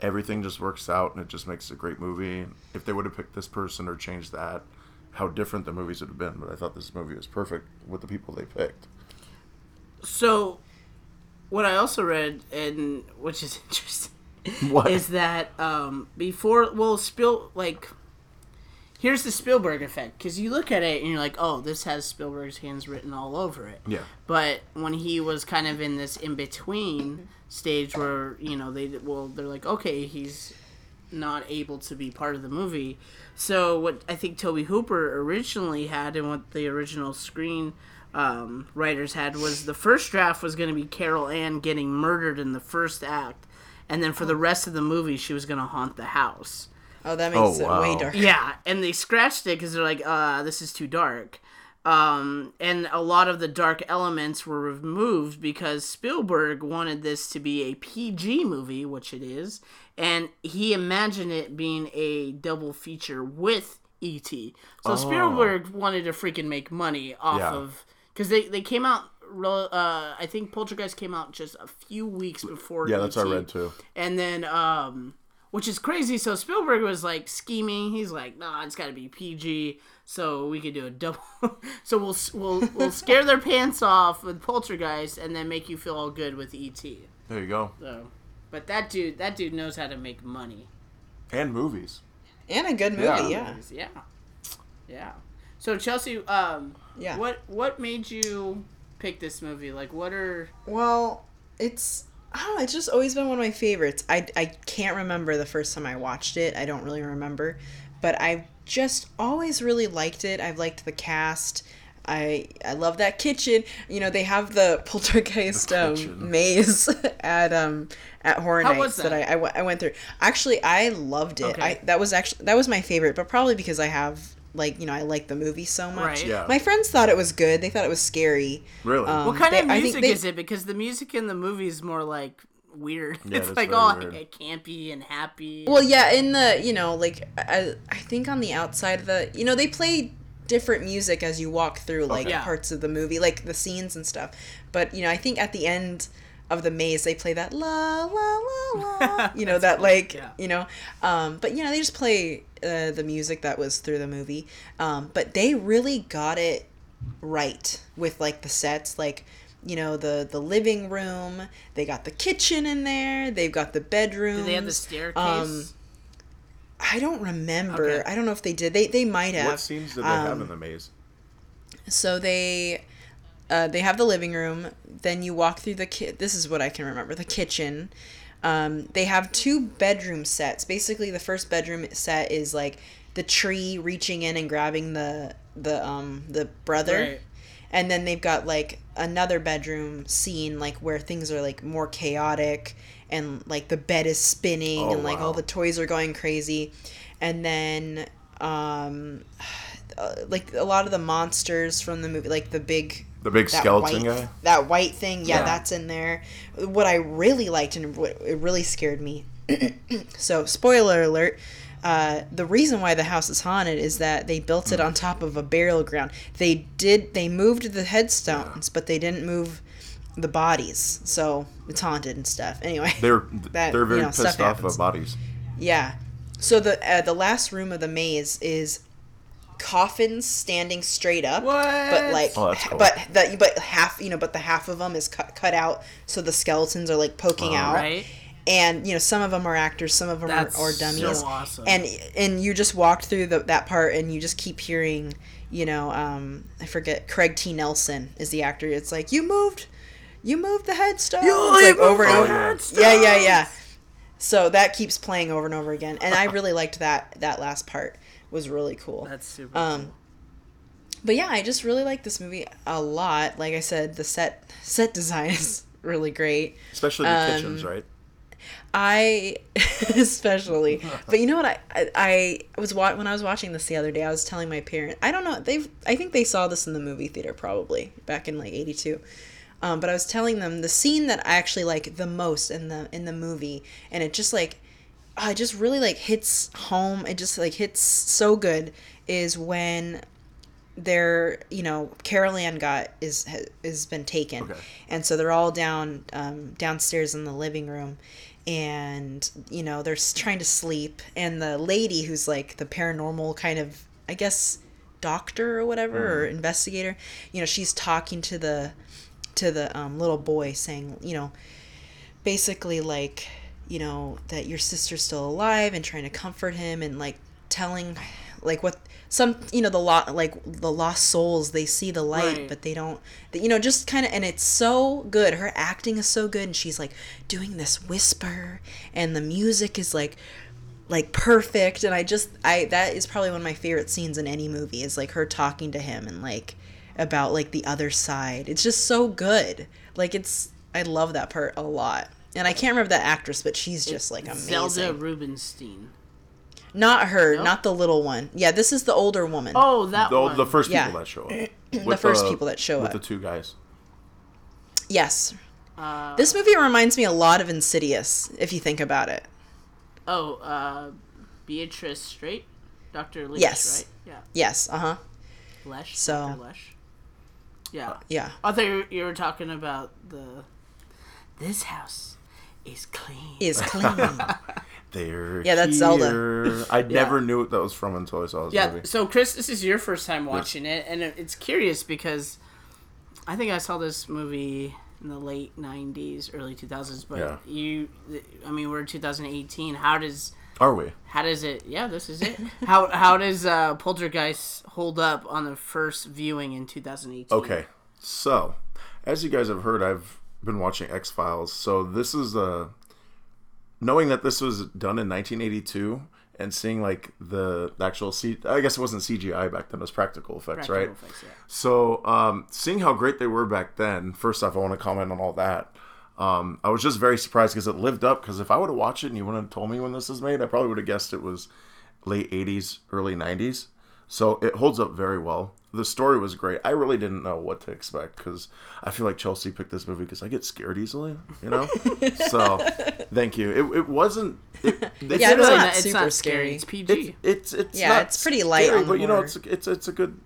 everything just works out and it just makes a great movie. If they would have picked this person or changed that, how different the movies would have been. But I thought this movie was perfect with the people they picked. So, what I also read, and which is interesting, What? is that um, before, well, Spiel, like, here's the Spielberg effect. Because you look at it and you're like, oh, this has Spielberg's hands written all over it. Yeah. But when he was kind of in this in between stage where, you know, they, well, they're like, okay, he's not able to be part of the movie. So what I think Tobe Hooper originally had and what the original screen um, writers had was the first draft was going to be Carol Ann getting murdered in the first act, and then for the rest of the movie she was going to haunt the house. Oh, that makes Oh, it way wow. darker. Yeah, and they scratched it because they're like, uh, this is too dark. Um, and a lot of the dark elements were removed because Spielberg wanted this to be a PG movie, which it is, and he imagined it being a double feature with E.T. So Spielberg wanted to freaking make money off Yeah. of because they they came out. ro- Uh, I think Poltergeist came out just a few weeks before. Yeah, that's what I read too. And then, um, which is crazy. So Spielberg was like scheming. He's like, "Nah, it's got to be PG, so we could do a double. so we'll we'll we'll scare their pants off with Poltergeist, and then make you feel all good with ET." There you go. So, but that dude, that dude knows how to make money. And movies. And a good movie, Yeah. yeah. Yeah, yeah. So Chelsea, um, Yeah. what what made you pick this movie? Like, what are Well, it's I don't know, it's just always been one of my favorites. I I can't remember the first time I watched it. I don't really remember, but I've just always really liked it. I've liked the cast. I I love that kitchen. You know, they have the poltergeist The um, maze at um at Horror How Nights was that, that? I, I, went- went through. Actually, I loved it. Okay. I that was actually that was my favorite, but probably because I have like, you know, I like the movie so much. Right. Yeah. My friends thought it was good. They thought it was scary. Really? Um, what kind they- of I think music they- is it? Because the music in the movie is more like weird. Yeah, it's that's like very all weird. campy and happy. Well, yeah, in the you know, like I, I think on the outside of the you know they play different music as you walk through like Okay. Parts of the movie, like the scenes and stuff. But you know, I think at the end of the maze they play that la la la la, you know that like yeah. you know, um, but you know they just play uh, the music that was through the movie. Um, but they really got it right with like the sets like you know the the living room they got the kitchen in there they've got the bedroom Do they have the staircase? um, I don't remember. Okay. I don't know if they did. They they might have. what scenes did they have um, in the maze? So they uh, they have the living room. Then you walk through the ki- This is what I can remember. The kitchen. Um, they have two bedroom sets. Basically, the first bedroom set is like the tree reaching in and grabbing the the um the brother. Right. And then they've got like another bedroom scene like where things are like more chaotic and like the bed is spinning Oh, and like all the toys are going crazy. And then um uh, like a lot of the monsters from the movie like the big The big skeleton white, guy? That white thing, yeah, Yeah. that's in there. What I really liked and what it really scared me. so, spoiler alert. Uh, the reason why the house is haunted is that they built it on top of a burial ground. They did. They moved the headstones, but they didn't move the bodies. So it's haunted and stuff. Anyway, They're That, they're very you know, pissed off happens. of bodies. yeah. So the uh, the last room of the maze is coffins standing straight up, What? but like, Oh, that's cool. but the but half you know, but the half of them is cut cut out, so the skeletons are like poking Oh. out, right? and you know some of them are actors, some of them are, That's are dummies, so awesome. and and you just walked through the, that part, and you just keep hearing, you know, um, I forget Craig T. Nelson is the actor. It's like you moved, you moved the headstone, You It's like over and over, headstones! yeah, yeah, yeah. So that keeps playing over and over again, and I really liked that. That last part was really cool. That's super. Um, but yeah, I just really like this movie a lot. Like I said, the set set design is really great. Especially the Um, kitchens, right? I especially, but you know what? I I, I was wa- when I was watching this the other day. I was telling my parent. I don't know. They've. I think they saw this in the movie theater probably back in like '82. Um, but I was telling them the scene that I actually like the most in the in the movie, and it just like, uh, it just really like hits home. It just like hits so good is when they're you know Carol Ann got is has, been taken, Okay. and so they're all down um, downstairs in the living room, and you know they're trying to sleep, and the lady who's like the paranormal kind of I guess doctor or whatever or investigator, you know she's talking to the to the um, little boy saying you know basically like you know that your sister's still alive and trying to comfort him and like telling like what some you know the lot like the lost souls they see the light Right. but they don't you know just kind of and it's so good. Her acting is so good and she's like doing this whisper and the music is like like perfect. And i just i that is probably one of my favorite scenes in any movie is like her talking to him and like about like the other side. It's just so good. Like it's i love that part a lot and i can't remember that actress but she's just like amazing Zelda Rubinstein. not her not the little one yeah this is the older woman Oh, that The, one. the first Yeah. people that show up. the first people that show with up the two guys. yes Uh, this movie reminds me a lot of insidious if you think about it oh, uh, Beatrice Straight, Doctor Lesh, Yes. right? yes uh-huh Lesh. So- Dr. Lesh. Yeah. yeah I thought you were talking about the. This house is clean. is clean They're Yeah, that's Zelda. here. I never knew what that was from until I saw this Yeah. movie. So, Chris, this is your first time watching it, and it's curious because I think I saw this movie in the late '90s, early 2000s. But Yeah. you, I mean, we're 2018. How does Are we? how does it? Yeah, this is it. how how does uh, Poltergeist hold up on the first viewing in 2018? Okay, so as you guys have heard, I've been watching X Files. So this is uh, knowing that this was done in 1982 and seeing like the actual C. I guess it wasn't CGI back then; it was practical effects, Practical right? effects, yeah. So, um, seeing how great they were back then, first off, I want to comment on all that. Um, I was just very surprised because it lived up. Because if I would have watched it and you wouldn't have told me when this was made, I probably would have guessed it was late 80s, early 90s. So it holds up very well. The story was great. I really didn't know what to expect because I feel like Chelsea picked this movie because I get scared easily, you know? so, thank you. It, it wasn't. It, it's Yeah, it's Really not not- it's super not scary. scary. It's PG. it's it's it's Yeah, not it's pretty light scary, on the but you know it's it's it's a good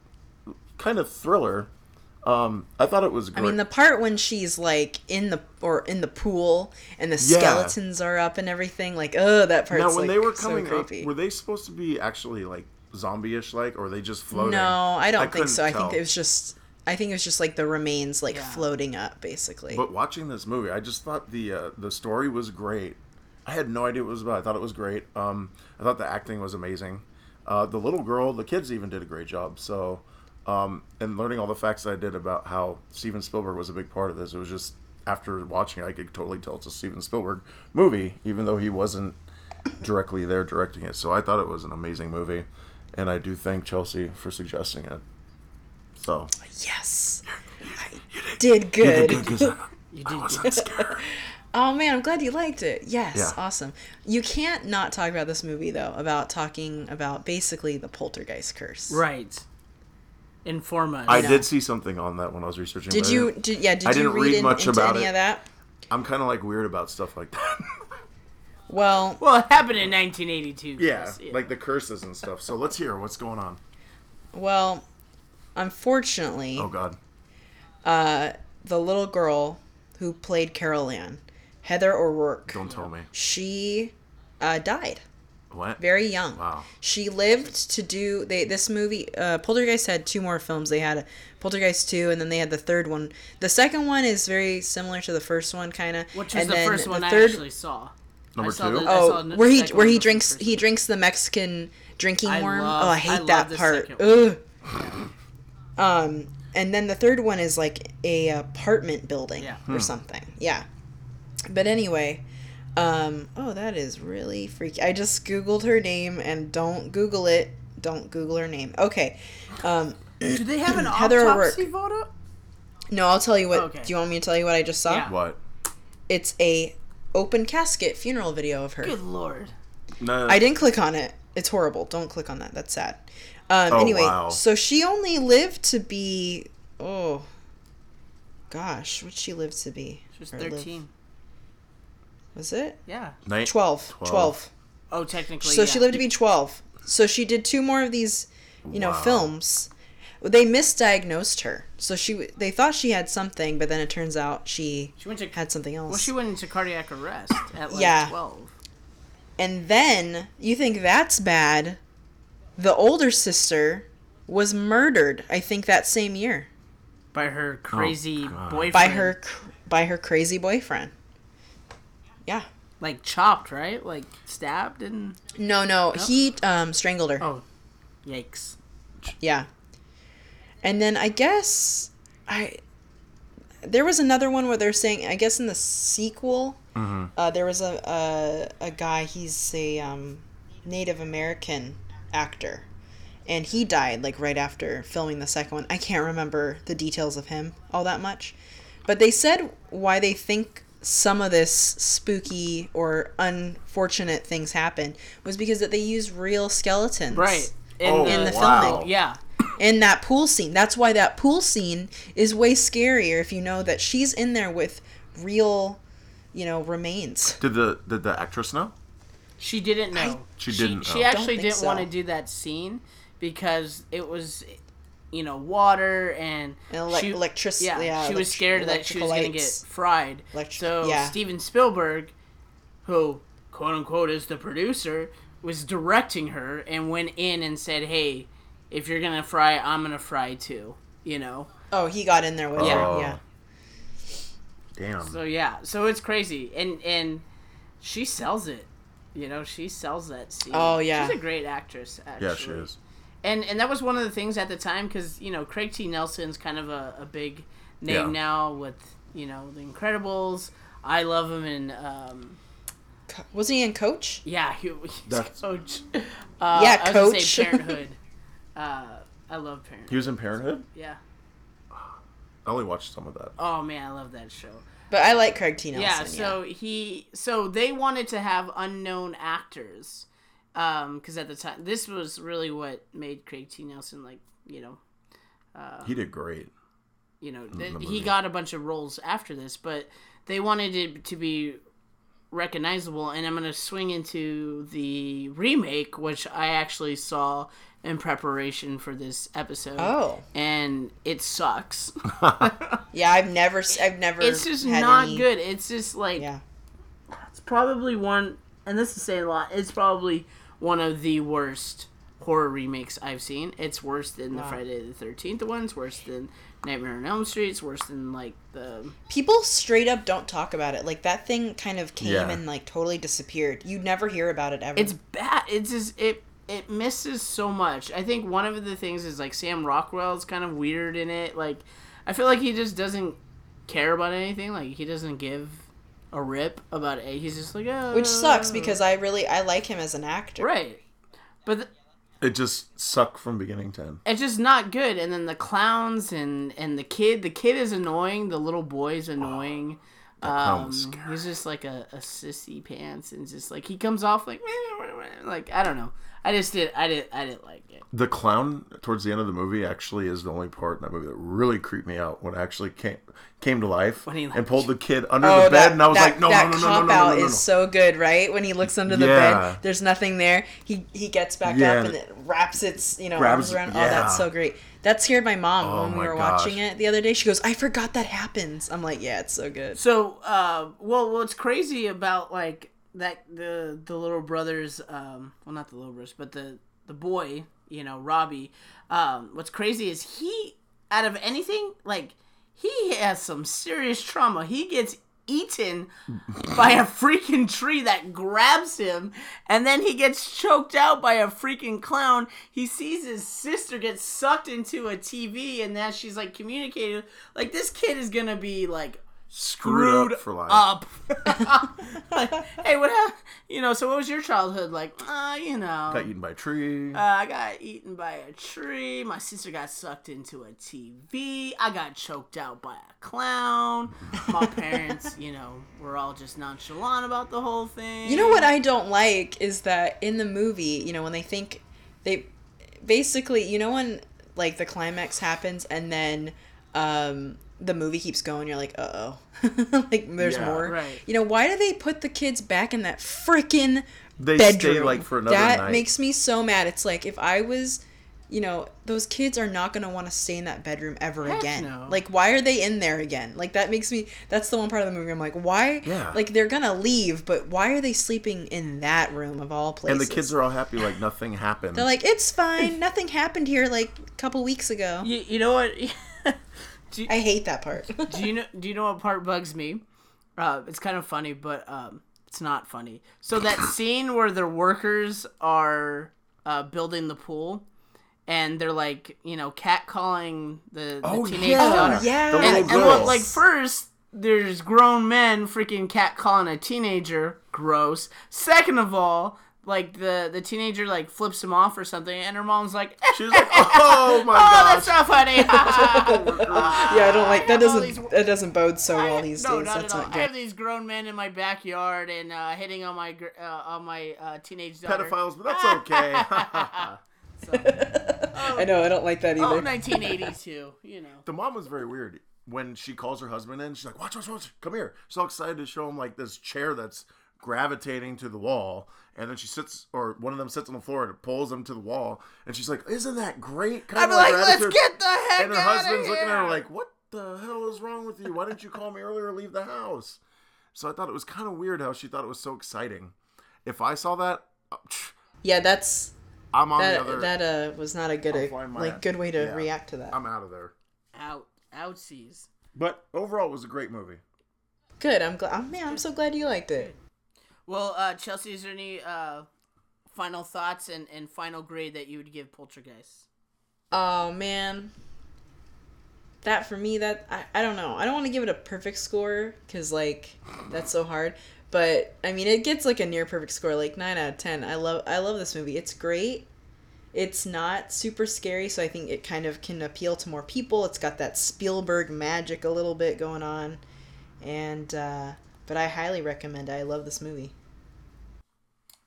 kind of thriller. Um, I thought it was I mean, the part when she's like in the or in the pool and the Yeah. skeletons are up and everything, like, oh, that part's now when like, they were so coming up, were they supposed to be actually like zombie-ish like, or were they just floating? no, I don't think couldn't so. I think it was just, I think it was just like the remains like Yeah. floating up, basically. But watching this movie, I just thought the uh, the story was great. I had no idea what it was about. I thought it was great. Um, I thought the acting was amazing. Uh, the little girl, the kids even did a great job. So, um, and learning all the facts that I did about how Steven Spielberg was a big part of this, it was just after watching it, I could totally tell it's a Steven Spielberg movie, even though he wasn't directly there directing it. So I thought it was an amazing movie, and I do thank Chelsea for suggesting it. So yes, I did good. because I, You I wasn't scared. Oh man, I'm glad you liked it. Yes, Yeah. awesome. You can't not talk about this movie though, about talking about basically the poltergeist curse. right. Inform us. I know. did see something on that when I was researching. Did you? didn't- Did, yeah. Did I you didn't read, read in- much into about any it. of that? I'm kind of like weird about stuff like that. Well, Well, it happened in 1982. yeah, Chris, like the curses and stuff. So let's hear what's going on. well, unfortunately, Oh God. uh, the little girl who played Carol Ann, Heather O'Rourke, Don't tell me. she uh, died What? very young. Wow. She lived to do they this movie. Uh, Poltergeist had two more films. They had Poltergeist two, and then they had the third one. The second one is very similar to the first one, kind of. Which was and the then first one the I actually saw. Number I saw two? the- I saw Oh, the where he where he drinks first he drinks the Mexican drinking I worm. love- oh, I I hate love that the part. Ugh. Um, and then the third one is like a apartment building Yeah. or something. Yeah. But anyway, um, oh, that is really freaky. I just googled her name and don't Google it. Don't Google her name. Okay. Um, Do they have an Heather autopsy O'Rourke. photo? no, I'll tell you what. Okay. Do you want me to tell you what I just saw? Yeah. What? It's a open casket funeral video of her. Good lord. No. I didn't click on it. It's horrible. Don't click on that. That's sad. Um, Oh, anyway, wow. so she only lived to be oh gosh, what'd she lived to be? She was Or live- 13. Was it? Yeah. Night. 12. 12. 12. Oh, technically. So yeah. she lived to be 12. So she did two more of these, you know, Wow. films. They misdiagnosed her. So she they thought she had something, but then it turns out she She went to. had something else. Well, she went into cardiac arrest at like Yeah. 12. and then you think that's bad. The older sister was murdered, I think that same year By her crazy God. boyfriend. by her by her crazy boyfriend. Yeah. Like chopped, right? Like stabbed and. No, no, he um strangled her. Oh. Yikes. Yeah. And then I guess I there was another one where they're saying I guess in the sequel uh, there was a, a a guy he's a um, Native American actor and he died like right after filming the second one. I can't remember the details of him all that much. But they said why they think some of this spooky or unfortunate things happen was because that they used real skeletons Right. In, Oh, the, In the wow. filming. Yeah. In that pool scene. That's why that pool scene is way scarier if you know that she's in there with real, you know, remains. Did the did the actress know? She didn't know. She didn't She, know. actually Don't think didn't want to do that scene because it was, you know, water and, And elec- she, electric- Yeah, yeah, she was scared that she was going to get fried. Electri- so yeah. Steven Spielberg, who quote unquote is the producer, was directing her and went in and said, "Hey, if you're gonna fry, I'm gonna fry too." You know. Oh, he got in there with Yeah. her. Yeah. Damn. So yeah, so it's crazy, and and she sells it. You know, she sells that scene. Oh, yeah. she's a great actress. Actually. yeah, she is. And and that was one of the things at the time because you know Craig T. Nelson's kind of a, a big name Yeah. now with you know The Incredibles. I love him in um, Was he in Coach? yeah, he, he's That's- Coach. Uh, Yeah, I was Coach. Say Parenthood. Uh, I love Parenthood. He was in Parenthood. Yeah. I only watched some of that. Oh man, I love that show. But I like Craig T. Nelson. yeah Yeah. so he so they wanted to have unknown actors um because at the time this was really what made craig t nelson like you know uh, He did great. you know th- he got a bunch of roles after this but they wanted it to be recognizable and i'm going to swing into the remake which i actually saw in preparation for this episode Oh. and it sucks Yeah, I've never, I've never. it's just had not any- good it's just like Yeah. it's probably one and this is saying a lot it's probably one of the worst horror remakes i've seen it's worse than the friday the 13th ones worse than nightmare on elm street it's worse than like the People straight up don't talk about it. Like that thing kind of came Yeah. and like totally disappeared. You'd never hear about it ever. it's bad it's just it it misses so much. I think one of the things is like sam rockwell's kind of weird in it. Like i feel like he just doesn't care about anything. Like he doesn't give a rip about it. He's just like oh. which sucks because I really I like him as an actor. right. But the, It just sucked from beginning to end. it's just not good. And then the clowns and and the kid the kid is annoying. The little boy's annoying. Clown um, was scary. he's just like a, a sissy pants and just like he comes off like like i don't know i just did i did i didn't like it The clown towards the end of the movie actually is the only part in that movie that really creeped me out when it actually came came to life When he, like, and pulled the kid under Oh, the bed, that, and I was that, like, no, that no, no, no, no, cop no, out no, no, no. is so good, right? When he looks under the Yeah. bed, there's nothing there. He he gets back Yeah. up and it wraps its you know Grabs- arms around. Oh, that's so great. That scared my mom Oh when we were gosh. watching it the other day. She goes, "I forgot that happens." I'm like, "Yeah, it's so good." so uh well what's crazy about like that the the little brothers um well not the little brothers but the the boy you know robbie um what's crazy is he out of anything like he has some serious trauma. He gets eaten by a freaking tree that grabs him and then he gets choked out by a freaking clown. He sees his sister get sucked into a tv and now she's like communicating like this kid is gonna be like Screwed screwed up for life. up. Like, hey, what happened? You know, so what was your childhood like? Uh, you know, Got eaten by a tree. uh, I got eaten by a tree. My sister got sucked into a TV. I got choked out by a clown. My parents, you know, were all just nonchalant about the whole thing. You know what I don't like is that in the movie, you know, when they think they basically, you know, when like the climax happens and then um, the movie keeps going, you're like, uh oh, like there's Yeah. more. Right. You know, why do they put the kids back in that freaking They bedroom? stay like for another night. that night. makes me so mad. It's like if I was, you know, those kids are not gonna want to stay in that bedroom ever Heck again. no. Like, why are they in there again? Like that makes me. That's the one part of the movie I'm like, why? Yeah. Like they're gonna leave, but why are they sleeping in that room of all places? and the kids are all happy like nothing happened. They're like, it's fine. Nothing happened here like a couple weeks ago. You, you know what? do, I hate that part. do you know? Do you know what part bugs me? Uh, it's kind of funny, but um, it's not funny. So that scene where the workers are uh, building the pool, and they're like, you know, catcalling the, the Oh, teenage yeah. daughter. yeah. And, little and girls. what, like first, there's grown men freaking catcalling a teenager. Gross. Second of all, like the the teenager like flips him off or something, and her mom's like, She's like, oh my "Oh, gosh. that's so funny." yeah, I don't like that. have all these- Doesn't that doesn't bode so I- well these no, days? not That's at all. not I have these grown men in my backyard and uh, hitting on my uh, on my uh, teenage daughter. Pedophiles, but that's okay. I know. I don't like that Oh, either. 1982. You know. the mom was very weird. When she calls her husband in, she's like, watch, watch, watch, come here. She's all excited to show him like this chair that's gravitating to the wall. And then she sits, or one of them sits on the floor and it pulls them to the wall. And she's like, isn't that great? Kind I'm of like, let's get the heck And her out husband's of looking at her like, what the hell is wrong with you? Why didn't you call me earlier or leave the house? So I thought it was kind of weird how she thought it was so exciting. If I saw that, uh, Yeah, that's I'm on the that. other. That uh was not a good I'll find like good way to yeah. react to that. I'm out of there. out outsies. But overall, it was a great movie. Good. I'm glad. I'm, man, I'm so glad you liked it. Well, uh, Chelsea, is there any uh, final thoughts and, and final grade that you would give Poltergeist? Oh man, that for me that I, I don't know. I don't want to give it a perfect score because like that's so hard. But I mean, it gets like a near perfect score, like nine out of ten. I love I love this movie. It's great. It's not super scary, so I think it kind of can appeal to more people. It's got that Spielberg magic a little bit going on, and uh, but I highly recommend. it. I love this movie.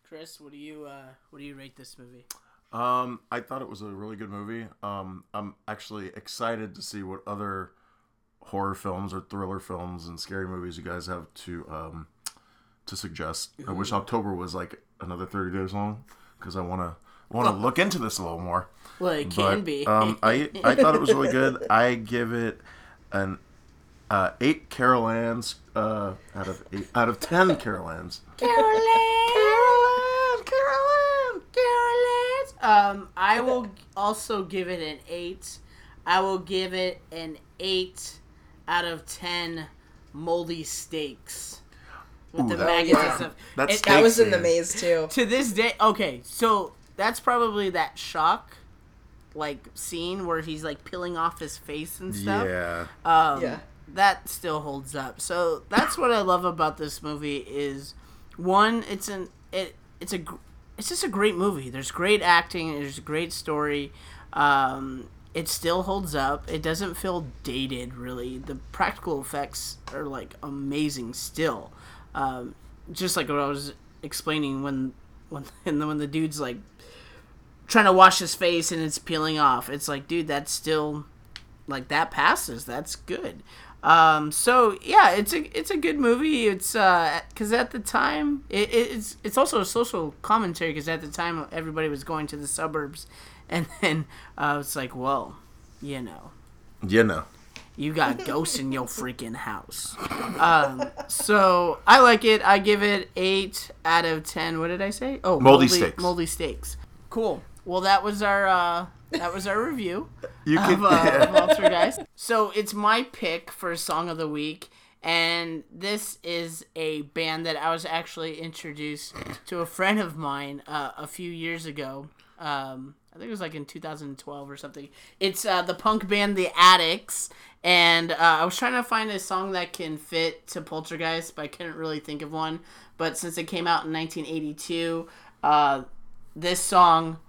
Chris, what do you uh, what do you rate this movie? Um, I thought it was a really good movie. Um, I'm actually excited to see what other horror films or thriller films and scary movies you guys have to um, to suggest. I wish October was like another 30 days long because I want to want to look into this a little more. Well, it can be. um, I I thought it was really good. I give it an uh, eight Carol Ann's uh, out of eight out of ten Carol Ann's. Carolyn, Carolyn, Carolyn, Carolyn. Um, I will also give it an eight. I will give it an eight out of ten moldy steaks with Ooh, the that- maggots yeah. and stuff. That It- That was in the maze too. to this day, okay, so that's probably that shock, like scene where he's like peeling off his face and stuff. Yeah. um, Yeah. That still holds up. So that's what I love about this movie is one, it's an it it's a it's just a great movie. There's great acting. There's a great story. Um, it still holds up. It doesn't feel dated really. The practical effects are like amazing still. Um, just like what I was explaining when when and then when the dude's like trying to wash his face and it's peeling off. It's like, dude, that's still like that passes. That's good. Um, so yeah, it's a it's a good movie. It's because at the time it, it's it's also a social commentary because at the time everybody was going to the suburbs, and then uh, it's like, well, you know, You know. you got ghosts in your freaking house. Um, so I like it. I give it eight out of ten. What did I say? Oh, Moldy steaks. Moldy steaks. Cool. Well, that was our uh, that was our review You of, can. uh, Poltergeist. So it's my pick for song of the week, and this is a band that I was actually introduced to a friend of mine uh, a few years ago. Um, I think it was like in 2012 or something. It's uh, the punk band The Adicts, and uh, I was trying to find a song that can fit to Poltergeist, but I couldn't really think of one. But since it came out in 1982, uh, this song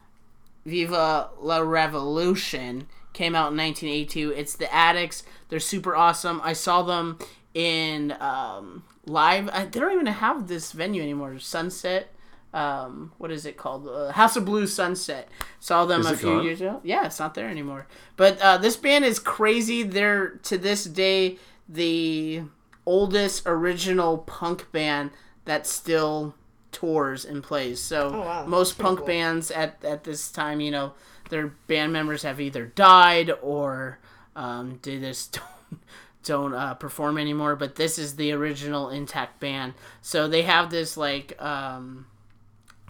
Viva la Revolution came out in 1982. It's the Adicts. They're super awesome. I saw them in um, live. I, they don't even have this venue anymore. Sunset um, what is it called? Uh, House of Blues Sunset. Saw them Is a few gone? years ago. Yeah, it's not there anymore. But uh, this band is crazy. They're to this day the oldest original punk band that still tours and plays. So Oh, wow. most punk cool. bands at at this time, you know, their band members have either died or um, they just don't don't uh, perform anymore. But this is the original intact band. So they have this like. Um,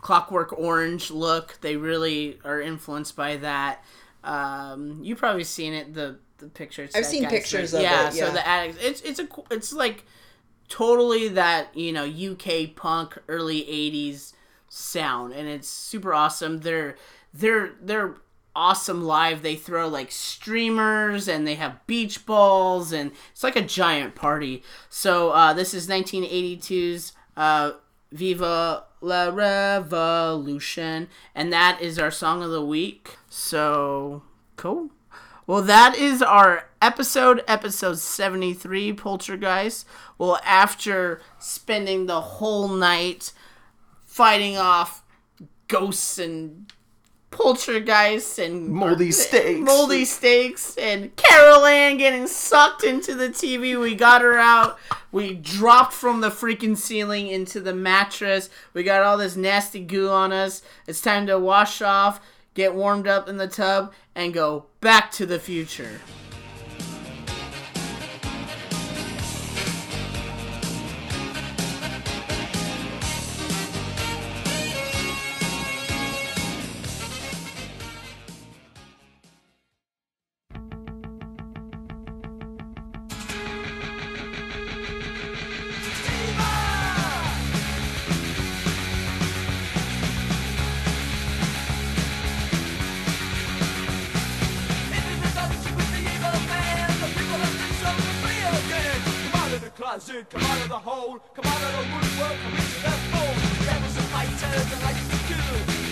Clockwork Orange look. They really are influenced by that. Um, you probably seen it. The the picture. It's I've seen pictures of yeah, it, So the Adicts. It's it's a it's like totally that you know UK punk early '80s sound, and it's super awesome. They're they're they're awesome live. They throw like streamers and they have beach balls, and it's like a giant party. So uh, this is 1982's uh, Viva la Revolution, and that is our song of the week. So cool. Well, that is our episode, episode 73, Poltergeist. Well, after spending the whole night fighting off ghosts and poltergeists and Moldy uh, steaks. moldy steaks, and Carol Anne getting sucked into the TV. We got her out. We dropped from the freaking ceiling into the mattress. We got all this nasty goo on us. It's time to wash off, get warmed up in the tub, and go back to the future. Closet, come out of the hole, come out of the woodwork, come into the fold. Devils and fighters that like to kill.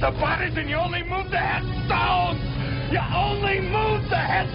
The bodies and you only move the headstones! You only moved the headstones!